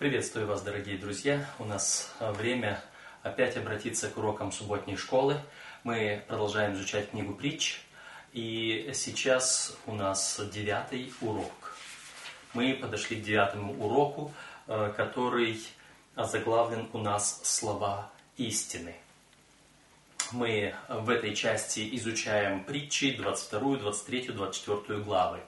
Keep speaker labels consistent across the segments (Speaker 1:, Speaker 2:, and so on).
Speaker 1: Приветствую вас, дорогие друзья. У нас э, время опять обратиться к урокам субботней школы. Мы продолжаем изучать книгу притч. И сейчас у нас девятый урок. Мы подошли к девятому уроку, э, который озаглавлен у нас «Слова истины». Мы в этой части изучаем притчи 22, 23, 24 главы.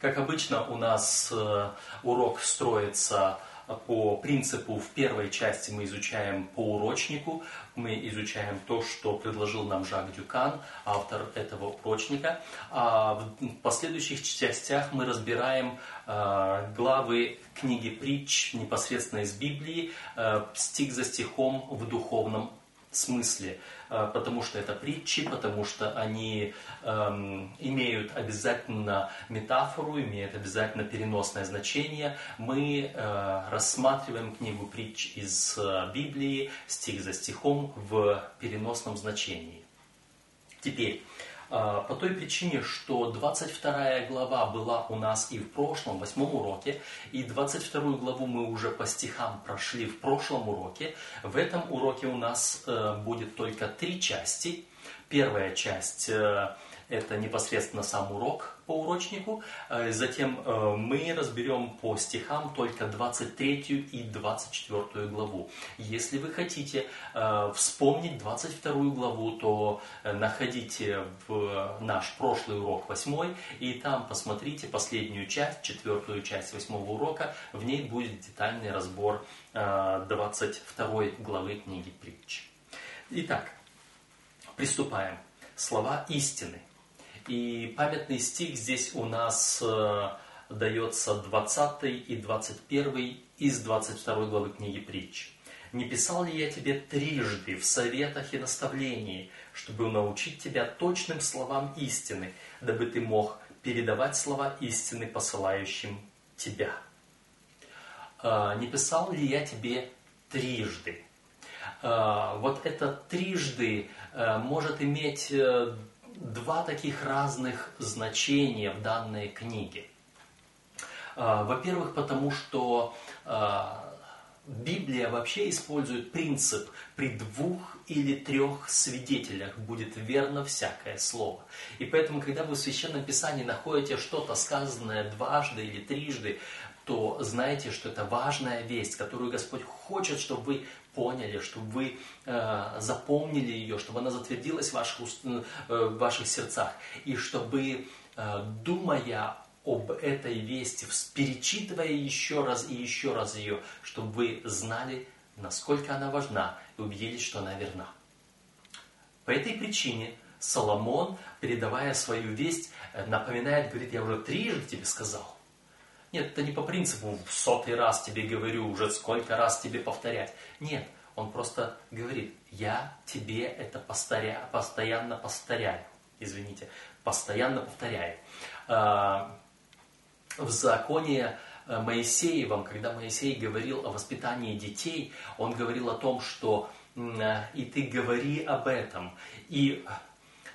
Speaker 1: Как обычно, у нас э, урок строится по принципу в первой части мы изучаем по урочнику, мы изучаем то, что предложил нам Жак Дюкан, автор этого урочника. А в последующих частях мы разбираем э, главы книги притч непосредственно из Библии, э, стих за стихом в духовном смысле, потому что это притчи, потому что они эм, имеют обязательно метафору, имеют обязательно переносное значение. Мы э, рассматриваем книгу притч из э, Библии стих за стихом в переносном значении. Теперь, по той причине, что 22 глава была у нас и в прошлом, восьмом уроке, и 22 главу мы уже по стихам прошли в прошлом уроке. В этом уроке у нас э, будет только три части. Первая часть э, это непосредственно сам урок по урочнику. Э, затем э, мы разберем по стихам только 23 и 24 главу. Если вы хотите э, вспомнить 22 главу, то находите в наш прошлый урок 8 и там посмотрите последнюю часть, четвертую часть 8 урока. В ней будет детальный разбор 22 главы книги притч. Итак, приступаем. Слова истины. И памятный стих здесь у нас э, дается 20 и 21 из 22 главы книги притч. «Не писал ли я тебе трижды в советах и наставлении, чтобы научить тебя точным словам истины, дабы ты мог передавать слова истины посылающим тебя?» «Э, «Не писал ли я тебе трижды?» э, Вот это трижды может иметь два таких разных значения в данной книге. А, во-первых, потому что а, Библия вообще использует принцип при двух или трех свидетелях будет верно всякое слово. И поэтому, когда вы в Священном Писании находите что-то сказанное дважды или трижды, то знайте, что это важная весть, которую Господь хочет, чтобы вы поняли, чтобы вы э, запомнили ее, чтобы она затвердилась в ваших, э, в ваших сердцах. И чтобы, э, думая об этой вести, перечитывая еще раз и еще раз ее, чтобы вы знали, насколько она важна, и убедились, что она верна. По этой причине Соломон, передавая свою весть, э, напоминает, говорит, я уже трижды тебе сказал. Нет, это не по принципу в сотый раз тебе говорю, уже сколько раз тебе повторять. Нет, он просто говорит, я тебе это повторя, постоянно повторяю. Извините, постоянно повторяю. А, в законе э, Моисеевом, когда Моисей говорил о воспитании детей, он говорил о том, что и ты говори об этом, и,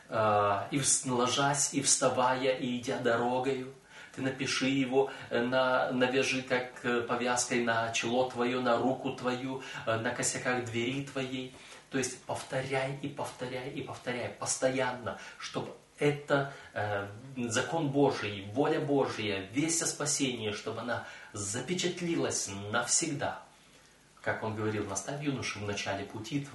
Speaker 1: э, и ложась, и вставая, и идя дорогою, ты напиши его, э, на, навяжи как э, повязкой на чело твое, на руку твою, э, на косяках двери твоей. То есть повторяй и повторяй и повторяй постоянно, чтобы это э, закон Божий, воля Божья, весть о спасении, чтобы она запечатлилась навсегда. Как он говорил, наставь юношу в начале пути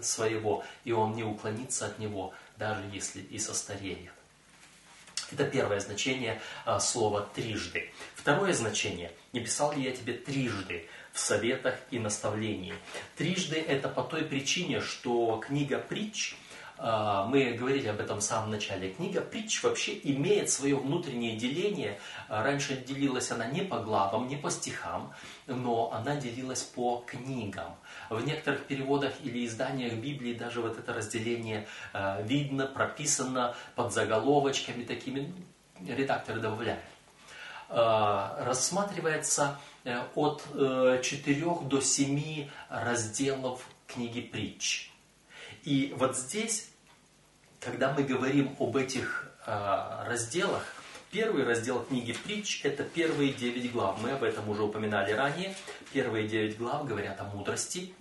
Speaker 1: своего, и он не уклонится от него, даже если и состареет. Это первое значение а, слова «трижды». Второе значение «не писал ли я тебе трижды в советах и наставлении». Трижды это по той причине, что книга «Притч» мы говорили об этом в самом начале. Книга «Притч» вообще имеет свое внутреннее деление. А, раньше делилась она не по главам, не по стихам, но она делилась по книгам. В некоторых переводах или изданиях Библии даже вот это разделение а, видно, прописано под заголовочками такими, редакторы добавляют. Рассматривается э, от 4 э, до 7 разделов книги «Притч». И вот здесь, когда мы говорим об этих э, разделах, Первый раздел книги «Притч» – это первые девять глав. Мы об этом уже упоминали ранее. Первые девять глав говорят о мудрости.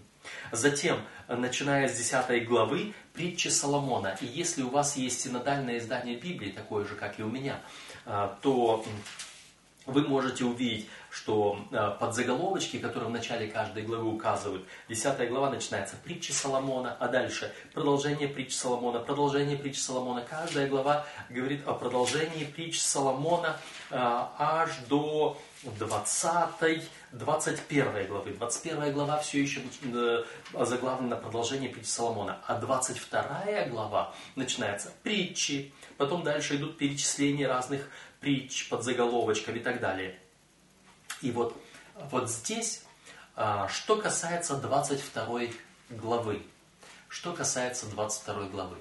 Speaker 1: Затем, начиная с десятой главы, притчи Соломона. И если у вас есть синодальное издание Библии, такое же, как и у меня, а, то вы можете увидеть, что э, под заголовочки, которые в начале каждой главы указывают, 10 глава начинается притчи Соломона, а дальше продолжение притч Соломона, продолжение притч Соломона. Каждая глава говорит о продолжении притч Соломона э, аж до 20 21 главы. 21 глава все еще э, заглавлена продолжение притч Соломона, а 22 глава начинается притчи, потом дальше идут перечисления разных притч под заголовочком и так далее. И вот, вот здесь, а, что касается 22 главы, что касается 22 главы,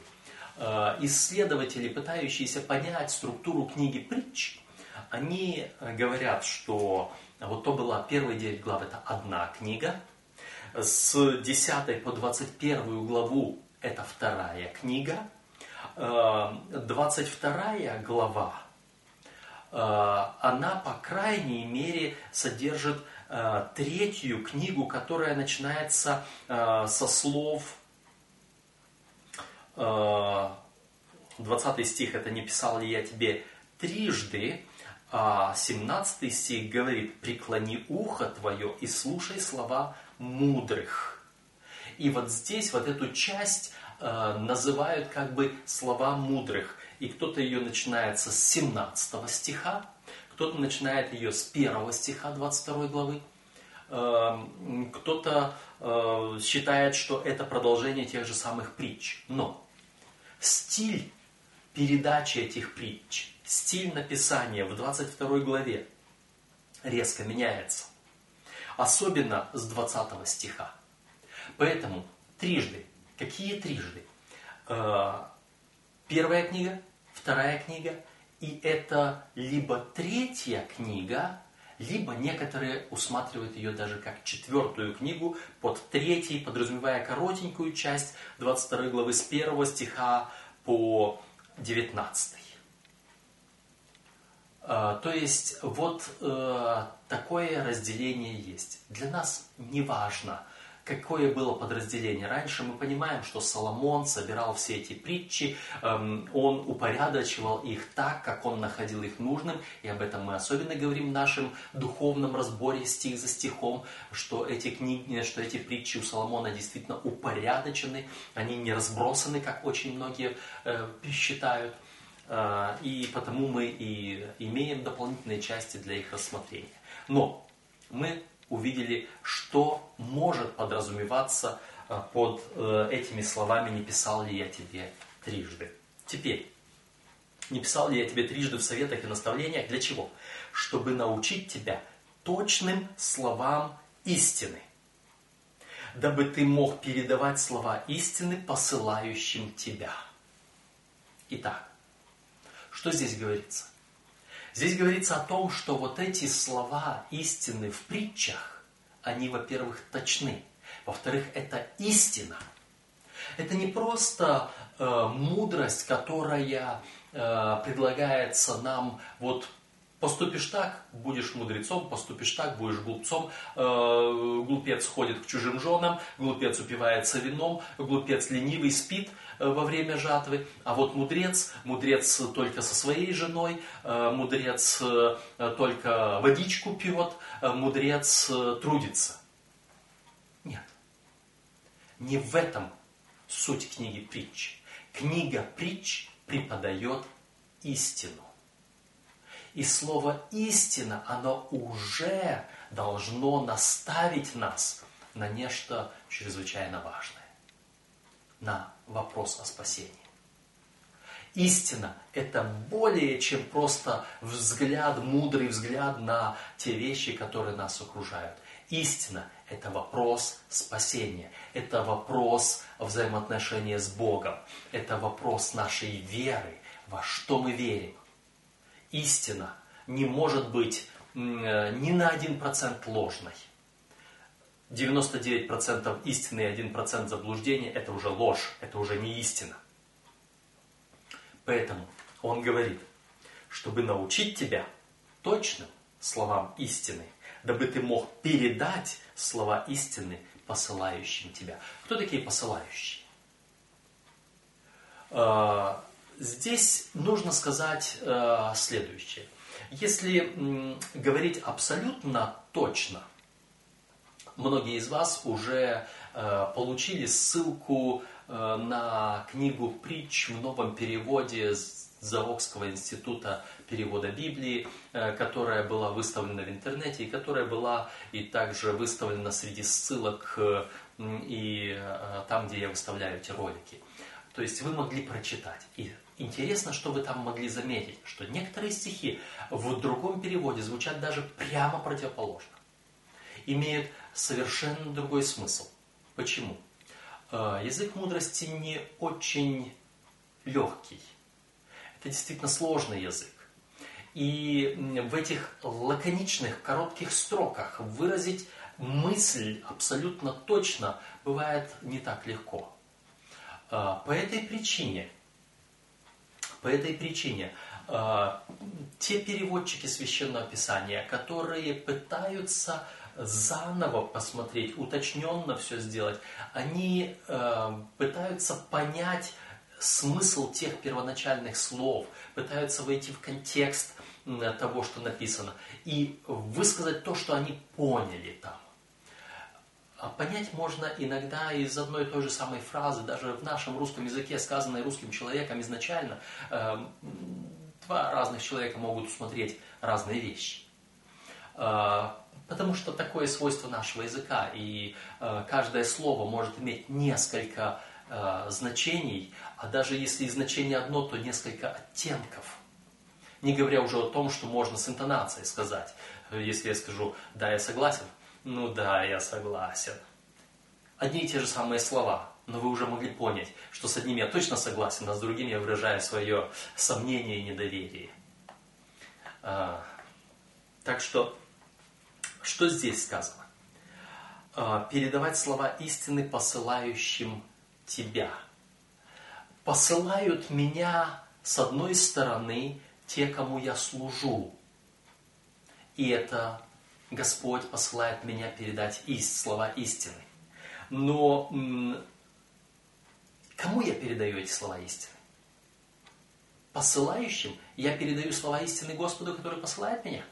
Speaker 1: а, исследователи, пытающиеся понять структуру книги притч, они говорят, что вот то была первые 9 глав, это одна книга, с 10 по 21 главу это вторая книга, 22 а, глава Э, она, по крайней мере, содержит э, третью книгу, которая начинается э, со слов 20 стих, это не писал ли я тебе трижды, а 17 стих говорит, преклони ухо твое и слушай слова мудрых. И вот здесь вот эту часть называют как бы слова мудрых и кто-то ее начинает с 17 стиха, кто-то начинает ее с 1 стиха 22 главы, эм, кто-то э, считает, что это продолжение тех же самых притч. Но стиль передачи этих притч, стиль написания в 22 главе резко меняется. Особенно с 20 стиха. Поэтому трижды. Какие трижды? Э, Первая книга, вторая книга, и это либо третья книга, либо некоторые усматривают ее даже как четвертую книгу, под третьей, подразумевая коротенькую часть 22 главы с 1 стиха по 19. А, то есть вот э, такое разделение есть. Для нас не важно, какое было подразделение. Раньше мы понимаем, что Соломон собирал все эти притчи, эм, он упорядочивал их так, как он находил их нужным, и об этом мы особенно говорим в нашем духовном разборе стих за стихом, что эти книги, что эти притчи у Соломона действительно упорядочены, они не разбросаны, как очень многие э, считают. Э, и потому мы и имеем дополнительные части для их рассмотрения. Но мы увидели, что может подразумеваться э, под э, этими словами «не писал ли я тебе трижды». Теперь, не писал ли я тебе трижды в советах и наставлениях? Для чего? Чтобы научить тебя точным словам истины, дабы ты мог передавать слова истины посылающим тебя. Итак, что здесь говорится? Здесь говорится о том, что вот эти слова истины в притчах, они, во-первых, точны. Во-вторых, это истина. Это не просто э, мудрость, которая э, предлагается нам вот Поступишь так, будешь мудрецом, поступишь так, будешь глупцом. Э, глупец ходит к чужим женам, глупец упивается вином, глупец ленивый спит во время жатвы. А вот мудрец, мудрец только со своей женой, э, мудрец только водичку пьет, мудрец трудится. Нет. Не в этом суть книги притч. Книга притч преподает истину. И слово истина, оно уже должно наставить нас на нечто чрезвычайно важное. На вопрос о спасении. Истина – это более чем просто взгляд, мудрый взгляд на те вещи, которые нас окружают. Истина – это вопрос спасения, это вопрос взаимоотношения с Богом, это вопрос нашей веры, во что мы верим истина не может быть э, ни на один процент ложной. 99% истины и 1% заблуждения – это уже ложь, это уже не истина. Поэтому он говорит, чтобы научить тебя точным словам истины, дабы ты мог передать слова истины посылающим тебя. Кто такие посылающие? А, здесь нужно сказать а, следующее. Если говорить абсолютно точно, многие из вас уже а, получили ссылку на книгу притч в новом переводе Заокского института перевода Библии, э, которая была выставлена в интернете и которая была и также выставлена среди ссылок э, и э, там, где я выставляю эти ролики. То есть вы могли прочитать. И интересно, что вы там могли заметить, что некоторые стихи в другом переводе звучат даже прямо противоположно. Имеют совершенно другой смысл. Почему? Язык мудрости не очень легкий это действительно сложный язык. И в этих лаконичных, коротких строках выразить мысль абсолютно точно бывает не так легко. А, по этой причине, по этой причине а, те переводчики священного писания, которые пытаются заново посмотреть, уточненно все сделать, они а, пытаются понять смысл тех первоначальных слов, пытаются войти в контекст того, что написано, и высказать то, что они поняли там. А понять можно иногда из одной и той же самой фразы, даже в нашем русском языке, сказанной русским человеком изначально, эм, два разных человека могут усмотреть разные вещи. Э, потому что такое свойство нашего языка, и э, каждое слово может иметь несколько э, значений, а даже если значение одно, то несколько оттенков. Не говоря уже о том, что можно с интонацией сказать. Если я скажу «да, я согласен», ну да, я согласен. Одни и те же самые слова, но вы уже могли понять, что с одним я точно согласен, а с другим я выражаю свое сомнение и недоверие. А, так что, что здесь сказано? А, передавать слова истины посылающим тебя – посылают меня с одной стороны те, кому я служу. И это Господь посылает меня передать ист, слова истины. Но кому я передаю эти слова истины? Посылающим я передаю слова истины Господу, который посылает меня?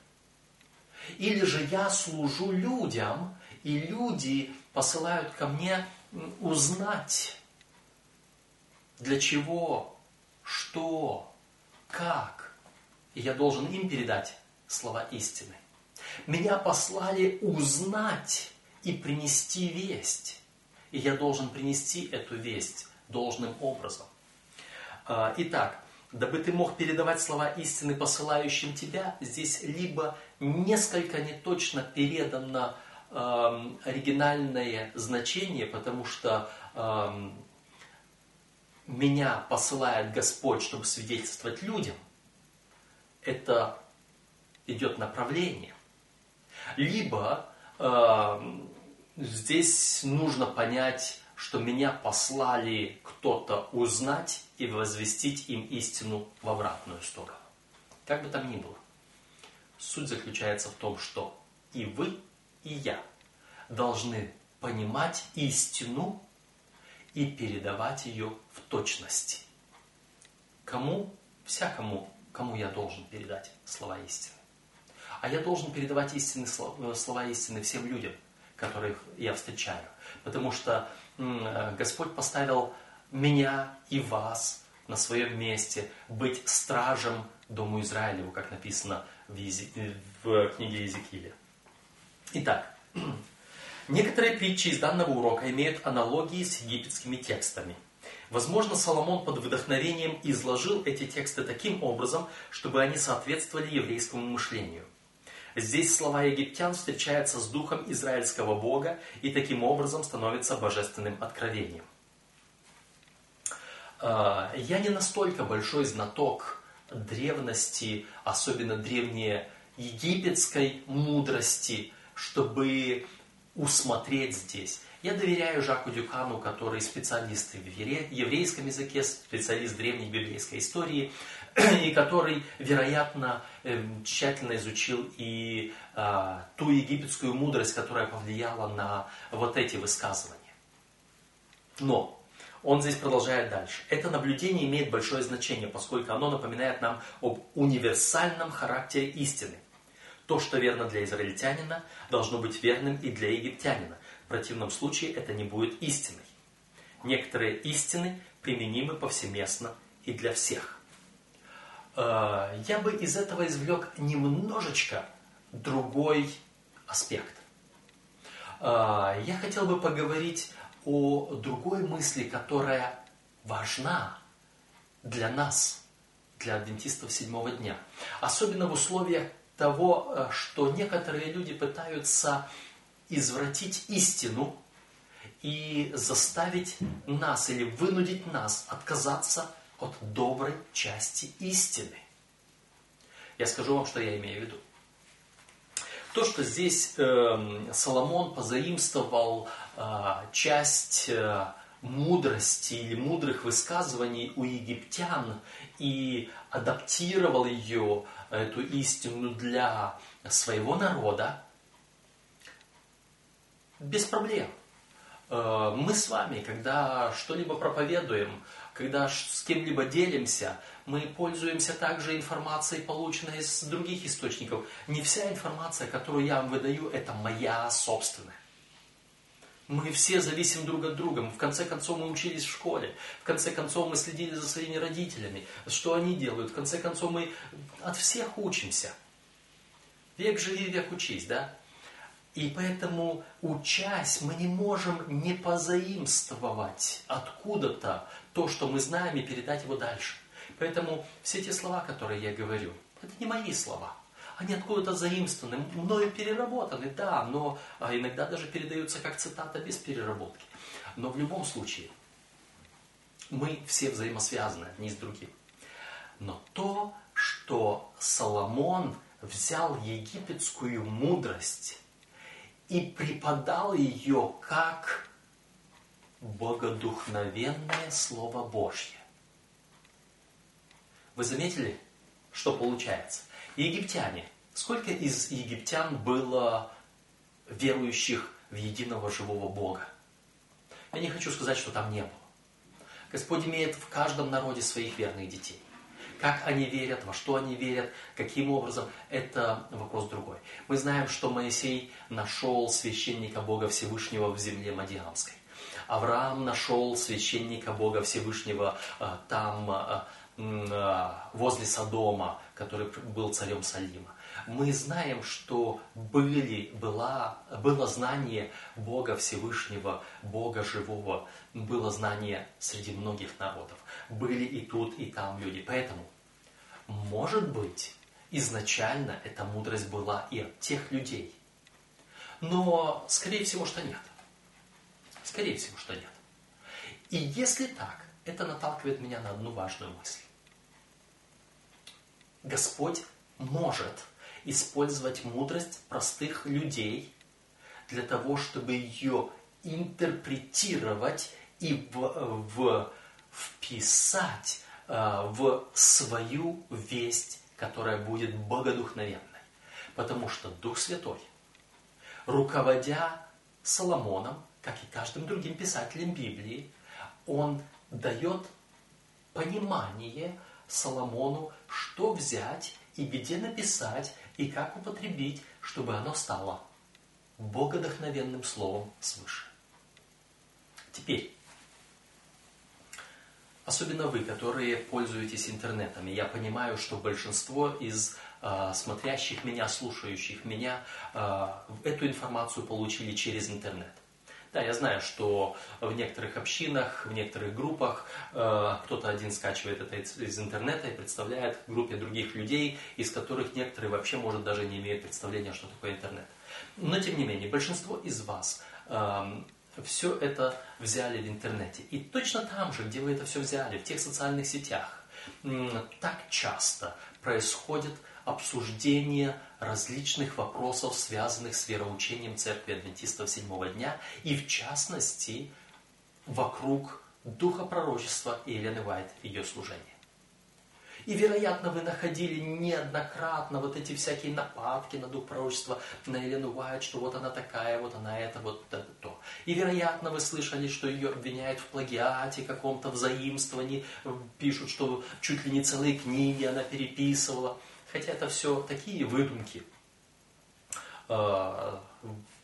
Speaker 1: Или же я служу людям, и люди посылают ко мне узнать для чего, что, как. И я должен им передать слова истины. Меня послали узнать и принести весть. И я должен принести эту весть должным образом. А, итак, дабы ты мог передавать слова истины посылающим тебя, здесь либо несколько неточно передано э, оригинальное значение, потому что э, меня посылает Господь, чтобы свидетельствовать людям, это идет направление. Либо э, здесь нужно понять, что меня послали кто-то узнать и возвестить им истину в обратную сторону. Как бы там ни было. Суть заключается в том, что и вы, и я должны понимать истину и передавать ее в точности. Кому? Всякому, кому я должен передать слова истины. А я должен передавать истины, э, слова истины всем людям, которых я встречаю. Потому что Господь поставил меня и вас на своем месте быть стражем Дому Израилеву, как написано в, Ези... в книге Иезекииля. Итак, Некоторые притчи из данного урока имеют аналогии с египетскими текстами. Возможно, Соломон под вдохновением изложил эти тексты таким образом, чтобы они соответствовали еврейскому мышлению. Здесь слова египтян встречаются с духом израильского Бога и таким образом становятся божественным откровением. А, я не настолько большой знаток древности, особенно древней египетской мудрости, чтобы усмотреть здесь. Я доверяю Жаку Дюкану, который специалист в еврейском языке, специалист древней библейской истории. И который, вероятно, эм, тщательно изучил и а, ту египетскую мудрость, которая повлияла на вот эти высказывания. Но он здесь продолжает дальше. Это наблюдение имеет большое значение, поскольку оно напоминает нам об универсальном характере истины. То, что верно для израильтянина, должно быть верным и для египтянина. В противном случае это не будет истиной. Некоторые истины применимы повсеместно и для всех. Э, я бы из этого извлек немножечко другой аспект. Э, я хотел бы поговорить о другой мысли, которая важна для нас, для адвентистов седьмого дня. Особенно в условиях того, э, что некоторые люди пытаются извратить истину и заставить нас или вынудить нас отказаться от доброй части истины. Я скажу вам, что я имею в виду. То, что здесь э, Соломон позаимствовал э, часть э, мудрости или мудрых высказываний у египтян и адаптировал ее, эту истину, для своего народа, без проблем. Э, мы с вами, когда что-либо проповедуем, когда с кем-либо делимся, мы пользуемся также информацией, полученной из других источников. Не вся информация, которую я вам выдаю, это моя собственная. Мы все зависим друг от друга. В конце концов, мы учились в школе. В конце концов, мы следили за своими родителями. Что они делают. В конце концов, мы от всех учимся. Век живи, век учись, да? И поэтому, учась, мы не можем не позаимствовать откуда-то то, что мы знаем, и передать его дальше. Поэтому все те слова, которые я говорю, это не мои слова. Они откуда-то заимствованы, мною переработаны, да, но а иногда даже передаются как цитата без переработки. Но в любом случае, мы все взаимосвязаны одни с другим. Но то, что Соломон взял египетскую мудрость и преподал ее как богодухновенное Слово Божье. Вы заметили, что получается? Египтяне. Сколько из египтян было верующих в единого живого Бога? Я не хочу сказать, что там не было. Господь имеет в каждом народе своих верных детей. Как они верят, во что они верят, каким образом, это вопрос другой. Мы знаем, что Моисей нашел священника Бога Всевышнего в земле Мадиамской. Авраам нашел священника Бога Всевышнего э, там, э, э, возле Содома, который был царем Салима. Мы знаем, что были, была, было знание Бога Всевышнего, Бога Живого, было знание среди многих народов. Были и тут, и там люди. Поэтому, может быть, изначально эта мудрость была и от тех людей. Но, скорее всего, что нет. Скорее всего, что нет. И если так, это наталкивает меня на одну важную мысль. Господь может использовать мудрость простых людей для того, чтобы ее интерпретировать и в, в, вписать э, в свою весть, которая будет богодухновенной. Потому что Дух Святой, руководя Соломоном, как и каждым другим писателем Библии, он дает понимание Соломону, что взять и где написать, и как употребить, чтобы оно стало богодохновенным словом свыше. Теперь, особенно вы, которые пользуетесь интернетом, я понимаю, что большинство из э, смотрящих меня, слушающих меня, э, эту информацию получили через интернет. Да, я знаю, что в некоторых общинах, в некоторых группах э, кто-то один скачивает это из интернета и представляет группе других людей, из которых некоторые вообще, может, даже не имеют представления, что такое интернет. Но, тем не менее, большинство из вас э, все это взяли в интернете. И точно там же, где вы это все взяли, в тех социальных сетях, так часто происходит обсуждение различных вопросов, связанных с вероучением Церкви Адвентистов седьмого дня, и в частности вокруг духа пророчества Елены Вайт и ее служения. И, вероятно, вы находили неоднократно вот эти всякие нападки на дух пророчества, на Елену Уайт, что вот она такая, вот она это, вот это, то. И, вероятно, вы слышали, что ее обвиняют в плагиате, каком-то взаимствовании, пишут, что чуть ли не целые книги она переписывала. Хотя это все такие выдумки. А,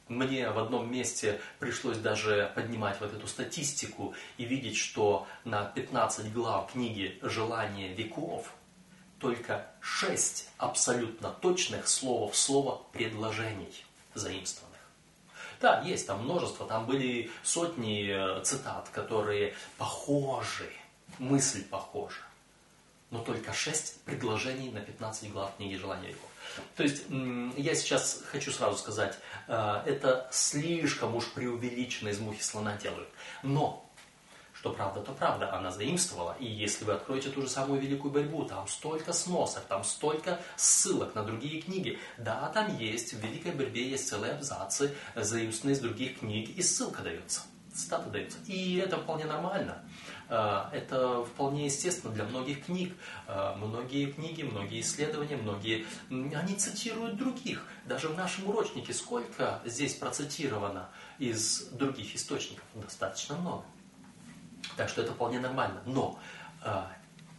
Speaker 1: мне в одном месте пришлось даже поднимать вот эту статистику и видеть, что на 15 глав книги «Желание веков» только 6 абсолютно точных слово в слово предложений заимствованных. Да, есть там множество, там были сотни э, цитат, которые похожи, мысль похожа. Но только 6 предложений на 15 глав книги «Желание веков». То есть я сейчас хочу сразу сказать, э, это слишком уж преувеличенно из мухи слона делают. Но что правда, то правда, она заимствовала. И если вы откроете ту же самую великую борьбу, там столько сносок, там столько ссылок на другие книги. Да, там есть, в великой борьбе есть целые абзацы, заимствованные из других книг, и ссылка дается, цитата дается. И это вполне нормально. Э, это вполне естественно для многих книг. Э, многие книги, многие исследования, многие, они цитируют других. Даже в нашем урочнике сколько здесь процитировано из других источников? Достаточно много. Так что это вполне нормально. Но э,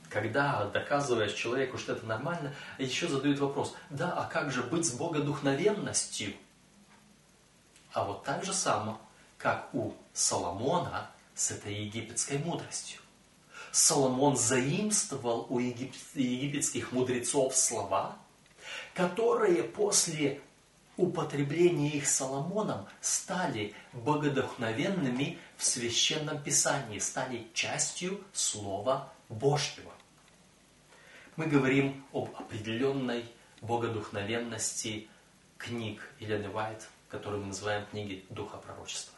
Speaker 1: когда доказываешь человеку, что это нормально, еще задают вопрос, да, а как же быть с богодухновенностью? А вот так же само, как у Соломона, с этой египетской мудростью. Соломон заимствовал у египетских мудрецов слова, которые после употребления их Соломоном стали богодохновенными в Священном Писании, стали частью Слова Божьего. Мы говорим об определенной богодухновенности книг Елены Уайт, которые мы называем книги Духа Пророчества.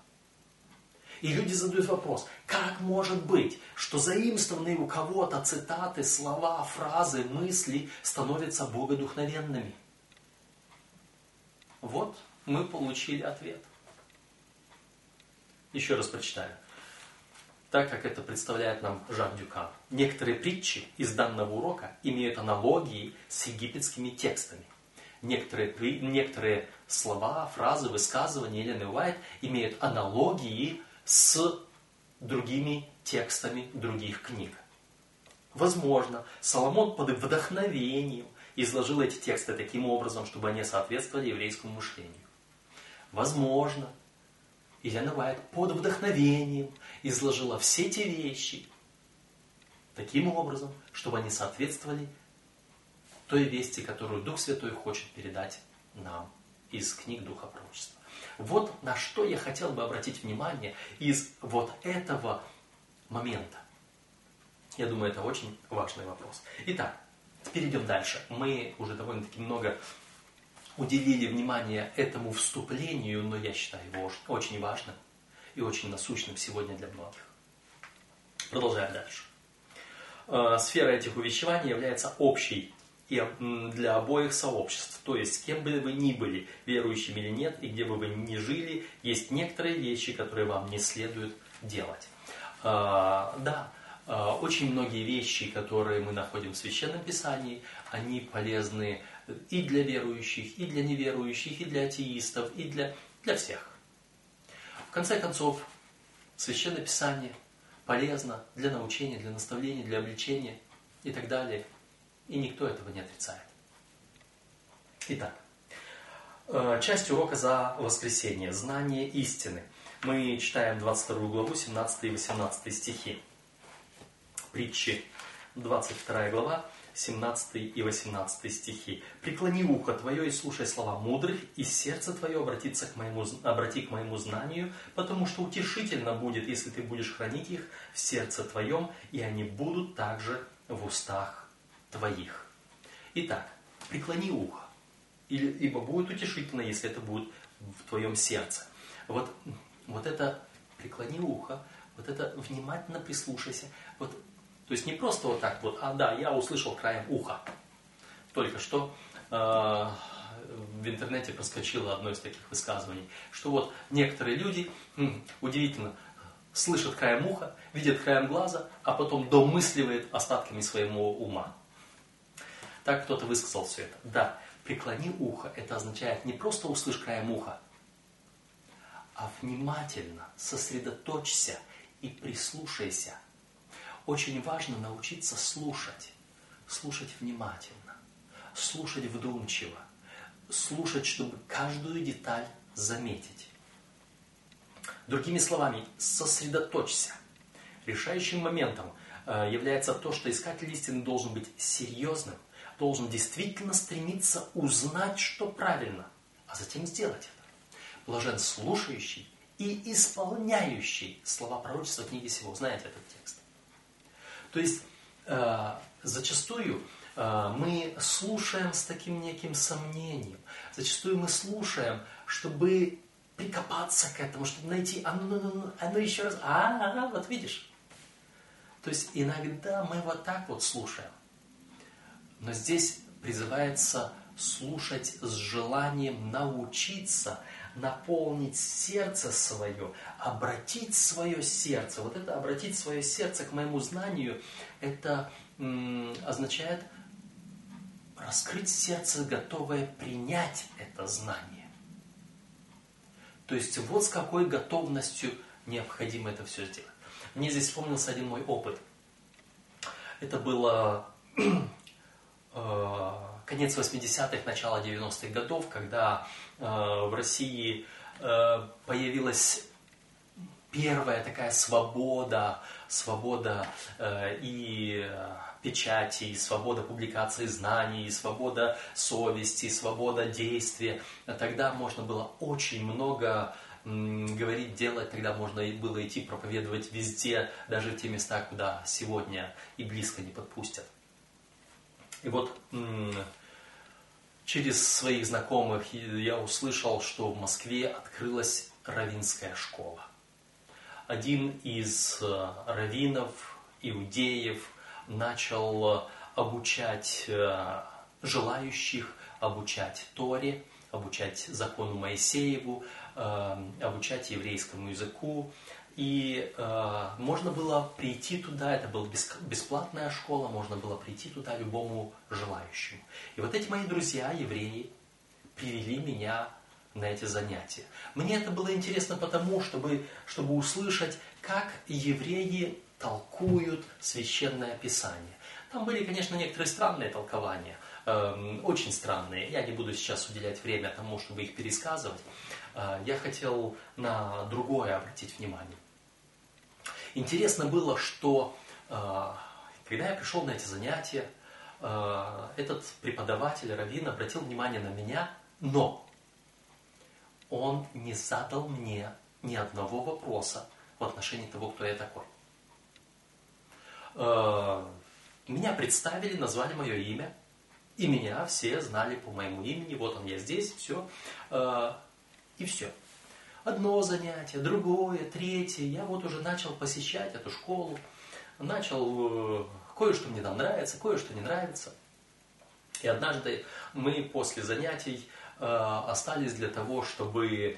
Speaker 1: И люди задают вопрос, как может быть, что заимствованные у кого-то цитаты, слова, фразы, мысли становятся богодухновенными? Вот мы получили ответ. Еще раз прочитаю. Так как это представляет нам Жак Дюкан. Некоторые притчи из данного урока имеют аналогии с египетскими текстами. Некоторые, некоторые слова, фразы, высказывания Елены Уайт имеют аналогии с другими текстами других книг. Возможно, Соломон под вдохновением изложил эти тексты таким образом, чтобы они соответствовали еврейскому мышлению. Возможно, Елена Уайт под вдохновением изложила все те вещи таким образом, чтобы они соответствовали той вести, которую Дух Святой хочет передать нам из книг Духа Пророчества. Вот на что я хотел бы обратить внимание из вот этого момента. Я думаю, это очень важный вопрос. Итак, перейдем дальше. Мы уже довольно-таки много уделили внимание этому вступлению, но я считаю его очень важным и очень насущным сегодня для многих. Продолжаем дальше. Э, сфера этих увещеваний является общей и для обоих сообществ. То есть, кем бы вы ни были, верующими или нет, и где бы вы ни жили, есть некоторые вещи, которые вам не следует делать. А, да, а, очень многие вещи, которые мы находим в Священном Писании, они полезны и для верующих, и для неверующих, и для атеистов, и для, для всех. В конце концов, Священное Писание полезно для научения, для наставления, для обличения и так далее. И никто этого не отрицает. Итак, э, часть урока за воскресенье. Знание истины. Мы читаем 22 главу, 17 и 18 стихи. Притчи, 22 глава, 17 и 18 стихи. «Преклони ухо твое и слушай слова мудрых, и сердце твое обратится к моему, обрати к моему знанию, потому что утешительно будет, если ты будешь хранить их в сердце твоем, и они будут также в устах твоих. Итак, преклони ухо, ибо будет утешительно, если это будет в твоем сердце. Вот, вот это преклони ухо, вот это внимательно прислушайся. Вот, то есть не просто вот так вот, а да, я услышал краем уха. Только что э, в интернете проскочило одно из таких высказываний, что вот некоторые люди, удивительно, слышат краем уха, видят краем глаза, а потом домысливают остатками своего ума. Так кто-то высказал все это. Да, преклони ухо, это означает не просто услышь краем уха, а внимательно сосредоточься и прислушайся. Очень важно научиться слушать, слушать внимательно, слушать вдумчиво, слушать, чтобы каждую деталь заметить. Другими словами, сосредоточься. Решающим моментом э, является то, что искатель истины должен быть серьезным, должен действительно стремиться узнать, что правильно, а затем сделать это. Блажен слушающий и исполняющий слова пророчества книги сего. Знаете этот текст? То есть, э, зачастую э, мы слушаем с таким неким сомнением. Зачастую мы слушаем, чтобы прикопаться к этому, чтобы найти, а ну, ну, ну, а ну еще раз, а, а, а, вот видишь. То есть иногда мы вот так вот слушаем. Но здесь призывается слушать с желанием научиться, наполнить сердце свое, обратить свое сердце. Вот это обратить свое сердце к моему знанию, это м, означает раскрыть сердце, готовое принять это знание. То есть вот с какой готовностью необходимо это все сделать. Мне здесь вспомнился один мой опыт. Это было конец 80-х, начало 90-х годов, когда э, в России э, появилась первая такая свобода, свобода и печати, и свобода публикации знаний, и свобода совести, и свобода действия. Тогда можно было очень много говорить, делать, тогда можно было идти проповедовать везде, даже в те места, куда сегодня и близко не подпустят. И вот через своих знакомых я услышал, что в Москве открылась равинская школа. Один из э, раввинов, иудеев, начал э, обучать э, желающих, обучать Торе, обучать закону Моисееву, обучать еврейскому языку. И э, можно было прийти туда, это была бесплатная школа, можно было прийти туда любому желающему. И вот эти мои друзья, евреи, привели меня на эти занятия. Мне это было интересно потому, чтобы, чтобы услышать, как евреи толкуют священное писание. Там были, конечно, некоторые странные толкования, э, очень странные. Я не буду сейчас уделять время тому, чтобы их пересказывать. Э, я хотел на другое обратить внимание. Интересно было, что э, когда я пришел на эти занятия, э, этот преподаватель Равин обратил внимание на меня, но он не задал мне ни одного вопроса в отношении того, кто я такой. Меня представили, назвали мое имя, и меня все знали по моему имени, вот он я здесь, все, и все. Одно занятие, другое, третье, я вот уже начал посещать эту школу, начал, э, кое-что мне там нравится, кое-что не нравится. И однажды мы после занятий остались для того, чтобы Э,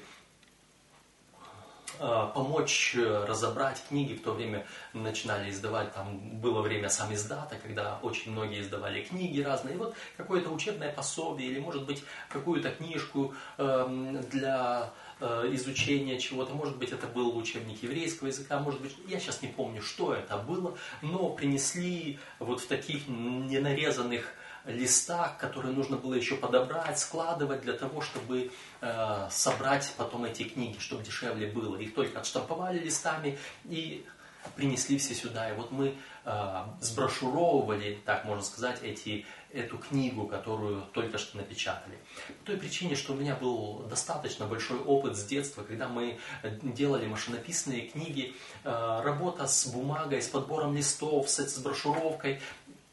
Speaker 1: помочь э, разобрать книги. В то время начинали издавать, там было время сам издата, когда очень многие издавали книги разные. И вот какое-то учебное пособие или, может быть, какую-то книжку эм, для э, изучения чего-то. Может быть, это был учебник еврейского языка, может быть, я сейчас не помню, что это было, но принесли вот в таких ненарезанных листах, которые нужно было еще подобрать, складывать для того, чтобы э, собрать потом эти книги, чтобы дешевле было. Их только отштамповали листами и принесли все сюда. И вот мы э, сброшуровывали, так можно сказать, эти, эту книгу, которую только что напечатали. По той причине, что у меня был достаточно большой опыт с детства, когда мы делали машинописные книги, э, работа с бумагой, с подбором листов, с, с брошюровкой,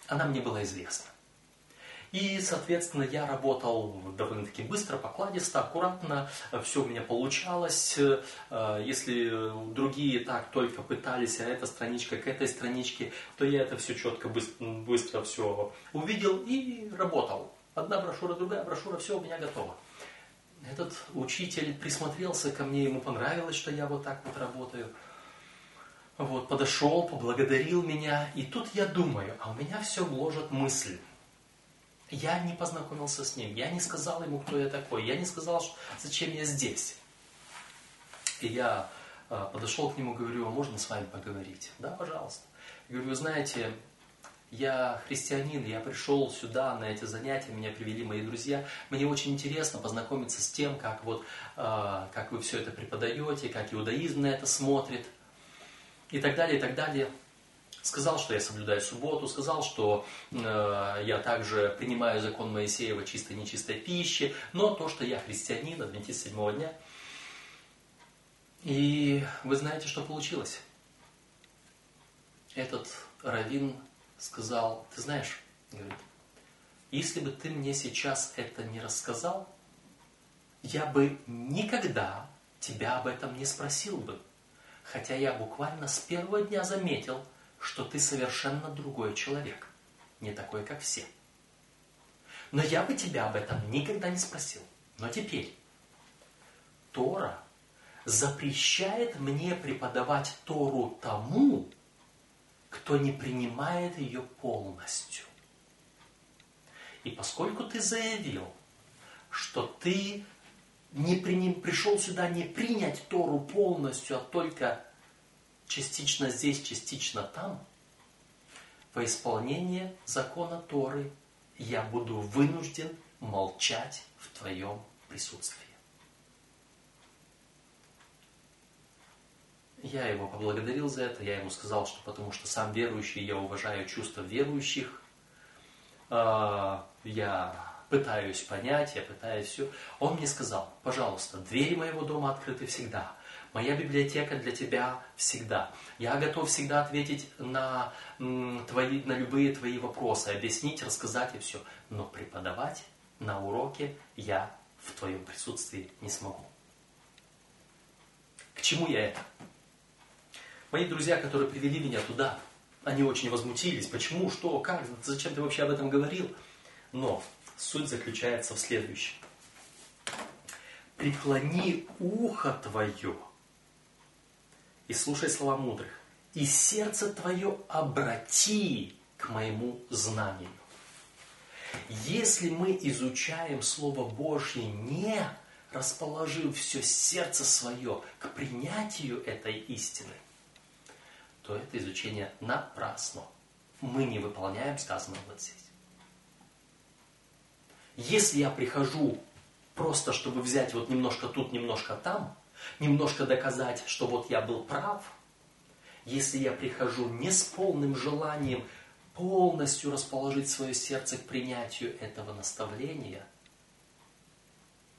Speaker 1: она мне была известна. И, соответственно, я работал довольно-таки быстро, покладисто, аккуратно, все у меня получалось. Э, если другие так только пытались, а эта страничка к этой страничке, то я это все четко, быстро, быстро все увидел и работал. Одна брошюра, другая брошюра, все у меня готово. Этот учитель присмотрелся ко мне, ему понравилось, что я вот так вот работаю. Вот, подошел, поблагодарил меня, и тут я думаю, а у меня все гложет мысль. Я не познакомился с ним, я не сказал ему, кто я такой, я не сказал, зачем я здесь. И я э, подошел к нему, говорю, а можно с вами поговорить? Да, пожалуйста. Я говорю, вы знаете, я христианин, я пришел сюда на эти занятия, меня привели мои друзья. Мне очень интересно познакомиться с тем, как, вот, э, как вы все это преподаете, как иудаизм на это смотрит и так далее, и так далее. Сказал, что я соблюдаю субботу, сказал, что э, я также принимаю закон Моисеева чистой и нечистой пищи, но то, что я христианин, адвентист седьмого дня. И вы знаете, что получилось? Этот раввин сказал, ты знаешь, говорит, если бы ты мне сейчас это не рассказал, я бы никогда тебя об этом не спросил бы. Хотя я буквально с первого дня заметил, что ты совершенно другой человек, не такой, как все. Но я бы тебя об этом никогда не спросил. Но теперь Тора запрещает мне преподавать Тору тому, кто не принимает ее полностью. И поскольку ты заявил, что ты не приним, пришел сюда не принять Тору полностью, а только частично здесь, частично там, во исполнение закона Торы я буду вынужден молчать в твоем присутствии. Я его поблагодарил за это, я ему сказал, что потому что сам верующий, я уважаю чувства верующих, а, я пытаюсь понять, я пытаюсь все. Он мне сказал, пожалуйста, двери моего дома открыты всегда. Моя библиотека для тебя всегда. Я готов всегда ответить на, твои, на любые твои вопросы, объяснить, рассказать и все. Но преподавать на уроке я в твоем присутствии не смогу. К чему я это? Мои друзья, которые привели меня туда, они очень возмутились. Почему, что, как, зачем ты вообще об этом говорил? Но суть заключается в следующем. Преклони ухо твое и слушай слова мудрых, и сердце твое обрати к моему знанию. Если мы изучаем Слово Божье, не расположив все сердце свое к принятию этой истины, то это изучение напрасно. Мы не выполняем сказанного вот здесь. Если я прихожу просто, чтобы взять вот немножко тут, немножко там, немножко доказать, что вот я был прав, если я прихожу не с полным желанием полностью расположить свое сердце к принятию этого наставления,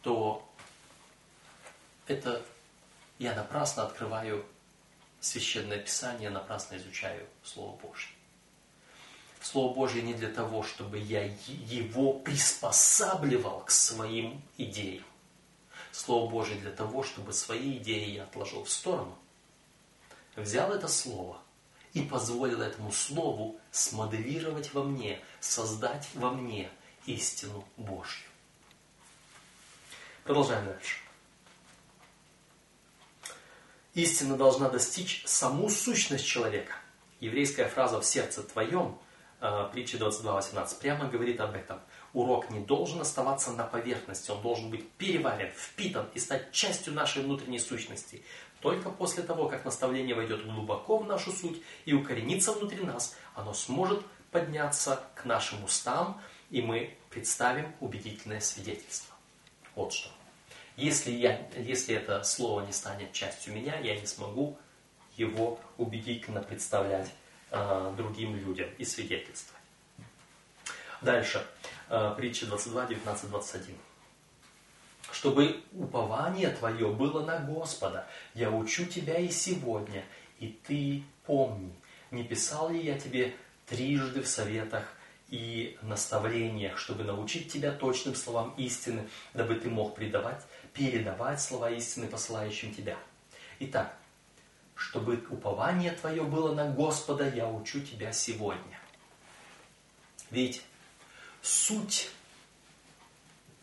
Speaker 1: то это я напрасно открываю Священное Писание, напрасно изучаю Слово Божье. Слово Божье не для того, чтобы я его приспосабливал к своим идеям. Слово Божье для того, чтобы свои идеи я отложил в сторону. Взял это Слово и позволил этому Слову смоделировать во мне, создать во мне истину Божью. Продолжаем дальше. Истина должна достичь саму сущность человека. Еврейская фраза «в сердце твоем» э, притча 22.18 прямо говорит об этом. Урок не должен оставаться на поверхности, он должен быть переварен, впитан и стать частью нашей внутренней сущности. Только после того, как наставление войдет глубоко в нашу суть и укоренится внутри нас, оно сможет подняться к нашим устам, и мы представим убедительное свидетельство. Вот что. Если, я, если это слово не станет частью меня, я не смогу его убедительно представлять э, другим людям и свидетельствовать. Дальше. Э, притча 22, 19, 21. Чтобы упование твое было на Господа, я учу тебя и сегодня, и ты помни, не писал ли я тебе трижды в советах и наставлениях, чтобы научить тебя точным словам истины, дабы ты мог предавать передавать слова истины посылающим тебя. Итак, чтобы упование твое было на Господа, я учу тебя сегодня. Видите, суть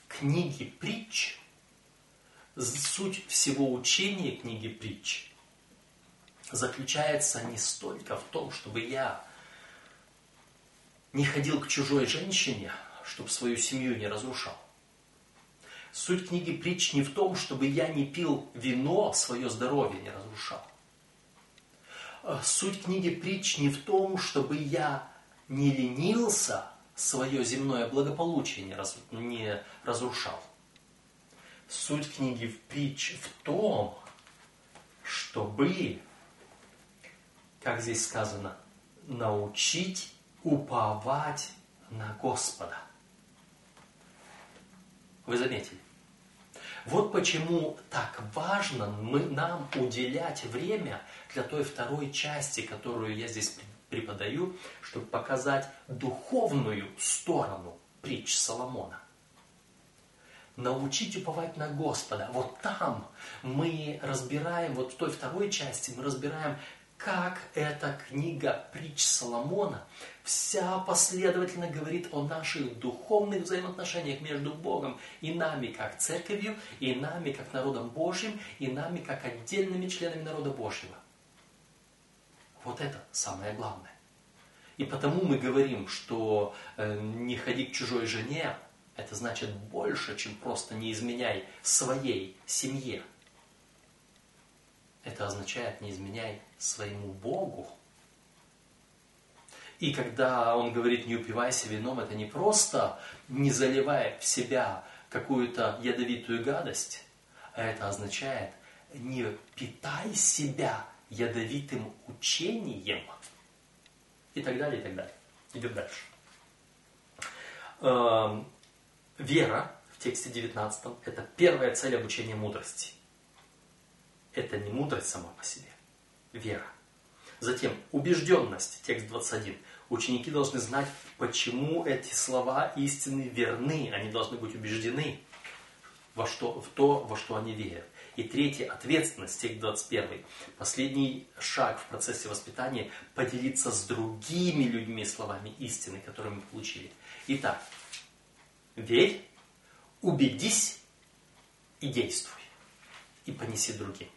Speaker 1: книги притч, суть всего учения книги притч заключается не столько в том, чтобы я не ходил к чужой женщине, чтобы свою семью не разрушал. Суть книги притч не в том, чтобы я не пил вино, свое здоровье не разрушал. Э, суть книги притч не в том, чтобы я не ленился, свое земное благополучие не, раз, не разрушал. Суть книги в притч в том, чтобы, как здесь сказано, научить уповать на Господа. Вы заметили? Вот почему так важно мы, нам уделять время для той второй части, которую я здесь преподаю, чтобы показать духовную сторону притч Соломона. Научить уповать на Господа. Вот там мы разбираем, вот в той второй части мы разбираем, как эта книга притч Соломона вся последовательно говорит о наших духовных взаимоотношениях между Богом и нами, как церковью, и нами, как народом Божьим, и нами, как отдельными членами народа Божьего. Вот это самое главное. И потому мы говорим, что э, не ходи к чужой жене, это значит больше, чем просто не изменяй своей семье. Это означает не изменяй своему Богу. И когда он говорит не упивайся вином, это не просто не заливая в себя какую-то ядовитую гадость, а это означает не питай себя ядовитым учением и так далее, и так далее. Идем дальше. Эм, вера в тексте 19 это первая цель обучения мудрости. Это не мудрость сама по себе, вера. Затем убежденность, текст 21. Ученики должны знать, почему эти слова истины верны. Они должны быть убеждены во что, в то, во что они верят. И третье, ответственность, стих 21. Последний шаг в процессе воспитания – поделиться с другими людьми словами истины, которые мы получили. Итак, верь, убедись и действуй. И понеси другим.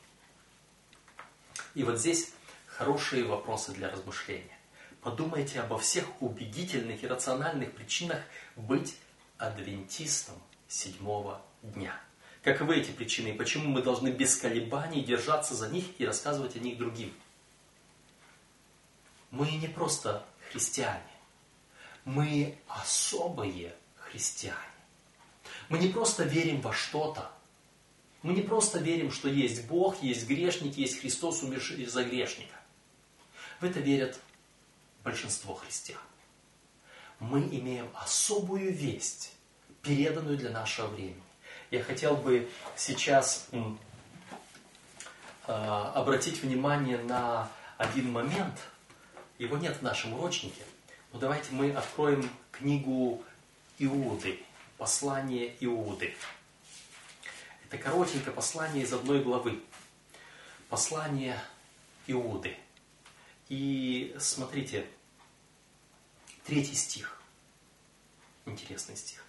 Speaker 1: И вот здесь хорошие вопросы для размышления. Подумайте обо всех убедительных и рациональных причинах быть адвентистом седьмого дня. Каковы эти причины и почему мы должны без колебаний держаться за них и рассказывать о них другим? Мы не просто христиане, мы особые христиане. Мы не просто верим во что-то, мы не просто верим, что есть Бог, есть грешник, есть Христос, умерший за грешника. В это верят большинство христиан. Мы имеем особую весть, переданную для нашего времени я хотел бы сейчас а, обратить внимание на один момент. Его нет в нашем урочнике. Но давайте мы откроем книгу Иуды, послание Иуды. Это коротенькое послание из одной главы. Послание Иуды. И смотрите, третий стих. Интересный стих.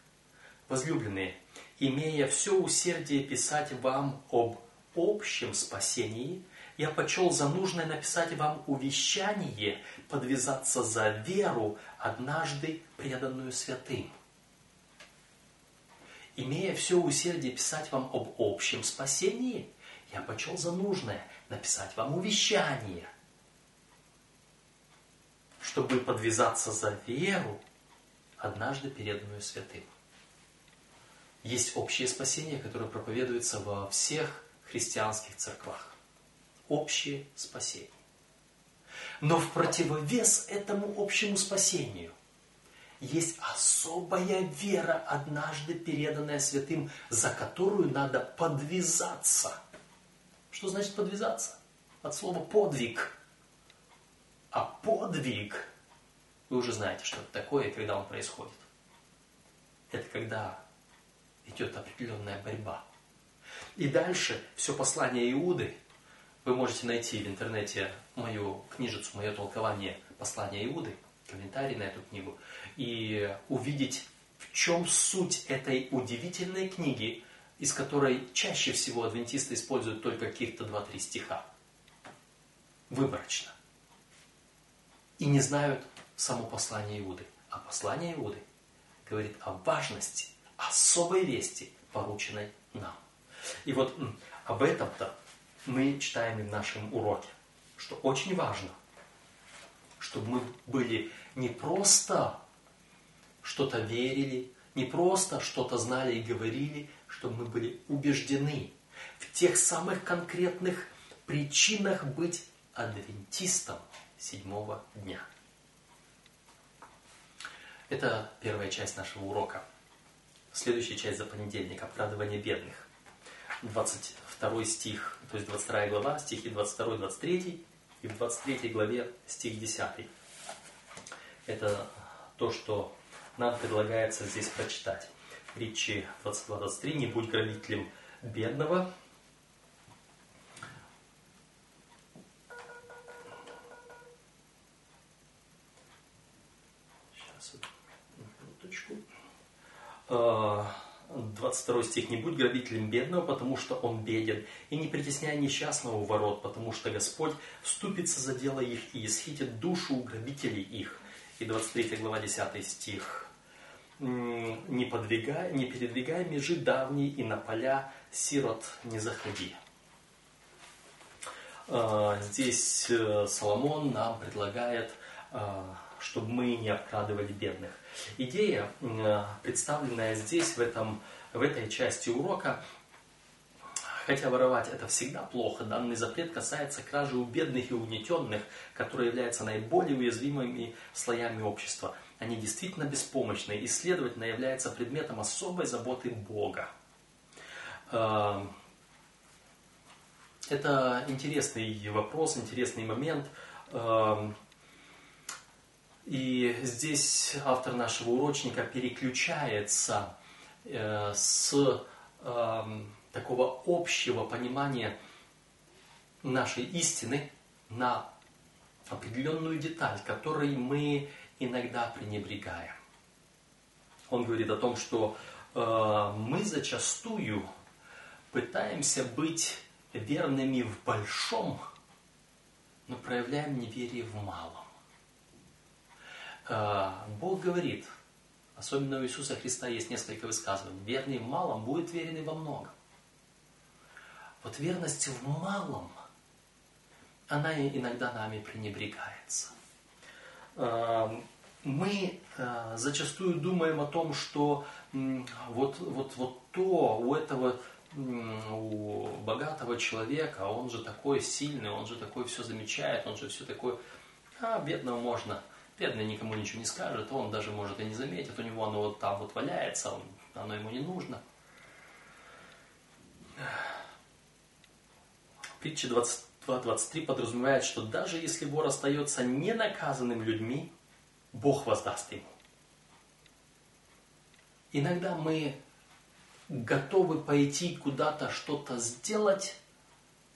Speaker 1: Возлюбленные, имея все усердие писать вам об общем спасении, я почел за нужное написать вам увещание, подвязаться за веру, однажды преданную святым. Имея все усердие писать вам об общем спасении, я почел за нужное написать вам увещание, чтобы подвязаться за веру, однажды преданную святым. Есть общее спасение, которое проповедуется во всех христианских церквах. Общее спасение. Но в противовес этому общему спасению есть особая вера, однажды переданная святым, за которую надо подвязаться. Что значит подвязаться? От слова подвиг. А подвиг, вы уже знаете, что это такое, когда он происходит. Это когда идет определенная борьба. И дальше все послание Иуды, вы можете найти в интернете мою книжицу, мое толкование послания Иуды, комментарий на эту книгу, и увидеть, в чем суть этой удивительной книги, из которой чаще всего адвентисты используют только каких-то 2-3 стиха. Выборочно. И не знают само послание Иуды. А послание Иуды говорит о важности, особой вести, порученной нам. И вот об этом-то мы читаем и в нашем уроке, что очень важно, чтобы мы были не просто что-то верили, не просто что-то знали и говорили, чтобы мы были убеждены в тех самых конкретных причинах быть адвентистом седьмого дня. Это первая часть нашего урока. Следующая часть за понедельник – оправдывание бедных. 22 стих, то есть 22 глава, стихи 22-23, и в 23 главе стих 10. Это то, что нам предлагается здесь прочитать. Притчи 22-23. «Не будь грабителем бедного, Сейчас, минуточку. 22 стих. «Не будь грабителем бедного, потому что он беден, и не притесняй несчастного у ворот, потому что Господь вступится за дело их и исхитит душу у грабителей их». И 23 глава 10 стих. «Не, подвигай, не передвигай межи давней, и на поля сирот не заходи». А, здесь э, Соломон нам предлагает, а, чтобы мы не обкрадывали бедных. Идея, представленная здесь, в, этом, в этой части урока, Хотя воровать это всегда плохо, данный запрет касается кражи у бедных и угнетенных, которые являются наиболее уязвимыми слоями общества. Они действительно беспомощны и, следовательно, являются предметом особой заботы Бога. Эм, это интересный вопрос, интересный момент. И здесь автор нашего урочника переключается э, с эм, такого общего понимания нашей истины на определенную деталь, которой мы иногда пренебрегаем. Он говорит о том, что э, мы зачастую пытаемся быть верными в большом, но проявляем неверие в малом. Э, Бог говорит, особенно у Иисуса Христа есть несколько высказываний, верный в малом будет верен и во многом. Вот верность в малом, она иногда нами пренебрегается. Э, мы э, зачастую думаем о том, что вот, вот, вот то у этого у богатого человека, он же такой сильный, он же такой все замечает, он же все такой, а бедного можно – Бедный никому ничего не скажет, он даже может и не заметит, у него оно вот там вот валяется, он, оно ему не нужно. Притча 22-23 подразумевает, что даже если вор остается ненаказанным людьми, Бог воздаст ему. Иногда мы готовы пойти куда-то что-то сделать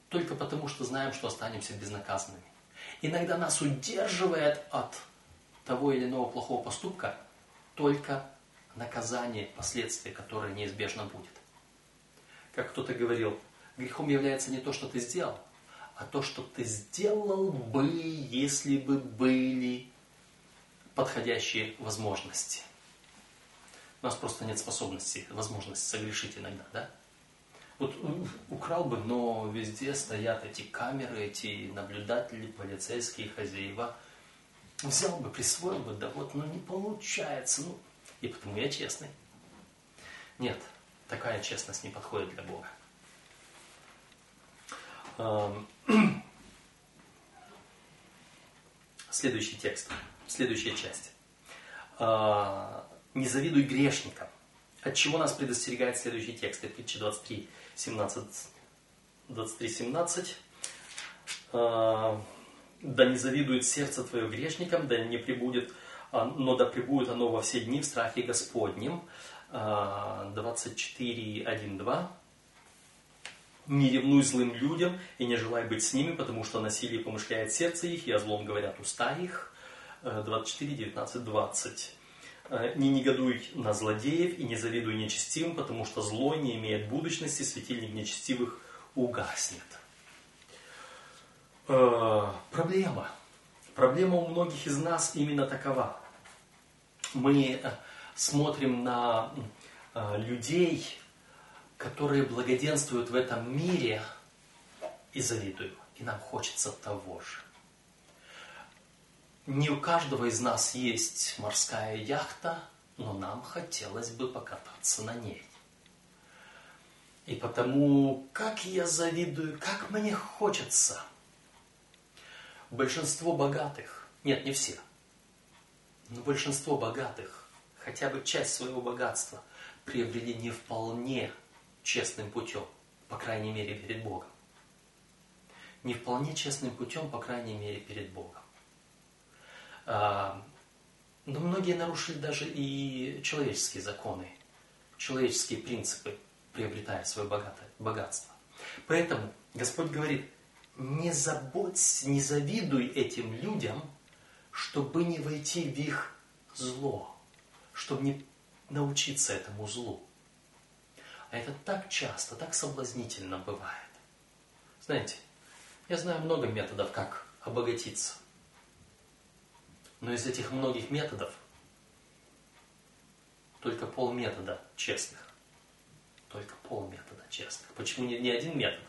Speaker 1: только потому, что знаем, что останемся безнаказанными. Иногда нас удерживает от того или иного плохого поступка только наказание, последствия, которое неизбежно будет. Как кто-то говорил, грехом является не то, что ты сделал, а то, что ты сделал бы, если бы были подходящие возможности. У нас просто нет способности, возможности согрешить иногда, да? Вот украл бы, но везде стоят эти камеры, эти наблюдатели, полицейские, хозяева – взял бы, присвоил бы, да вот, ну не получается, ну, и потому я честный. Нет, такая честность не подходит для Бога. Следующий текст, следующая часть. А, «Не завидуй грешникам». От чего нас предостерегает следующий текст? Это притча 23, 17, 23, 17 да не завидует сердце твое грешникам, да не прибудет, а, но да прибудет оно во все дни в страхе Господнем. 24, 1, 2. Не ревнуй злым людям и не желай быть с ними, потому что насилие помышляет сердце их, и о злом говорят уста их. 24, 19, 20. Не негодуй на злодеев и не завидуй нечестивым, потому что злой не имеет будущности, светильник нечестивых угаснет. Э, проблема. Проблема у многих из нас именно такова. Мы э, смотрим на э, людей, которые благоденствуют в этом мире, и завидуем. И нам хочется того же. Не у каждого из нас есть морская яхта, но нам хотелось бы покататься на ней. И потому, как я завидую, как мне хочется. Большинство богатых, нет, не все, но большинство богатых хотя бы часть своего богатства приобрели не вполне честным путем, по крайней мере перед Богом. Не вполне честным путем, по крайней мере перед Богом. А, но многие нарушили даже и человеческие законы, человеческие принципы, приобретая свое богатство. Поэтому Господь говорит, не заботься, не завидуй этим людям, чтобы не войти в их зло, чтобы не научиться этому злу. А это так часто, так соблазнительно бывает. Знаете, я знаю много методов, как обогатиться. Но из этих многих методов только полметода честных. Только полметода честных. Почему не, не один метод?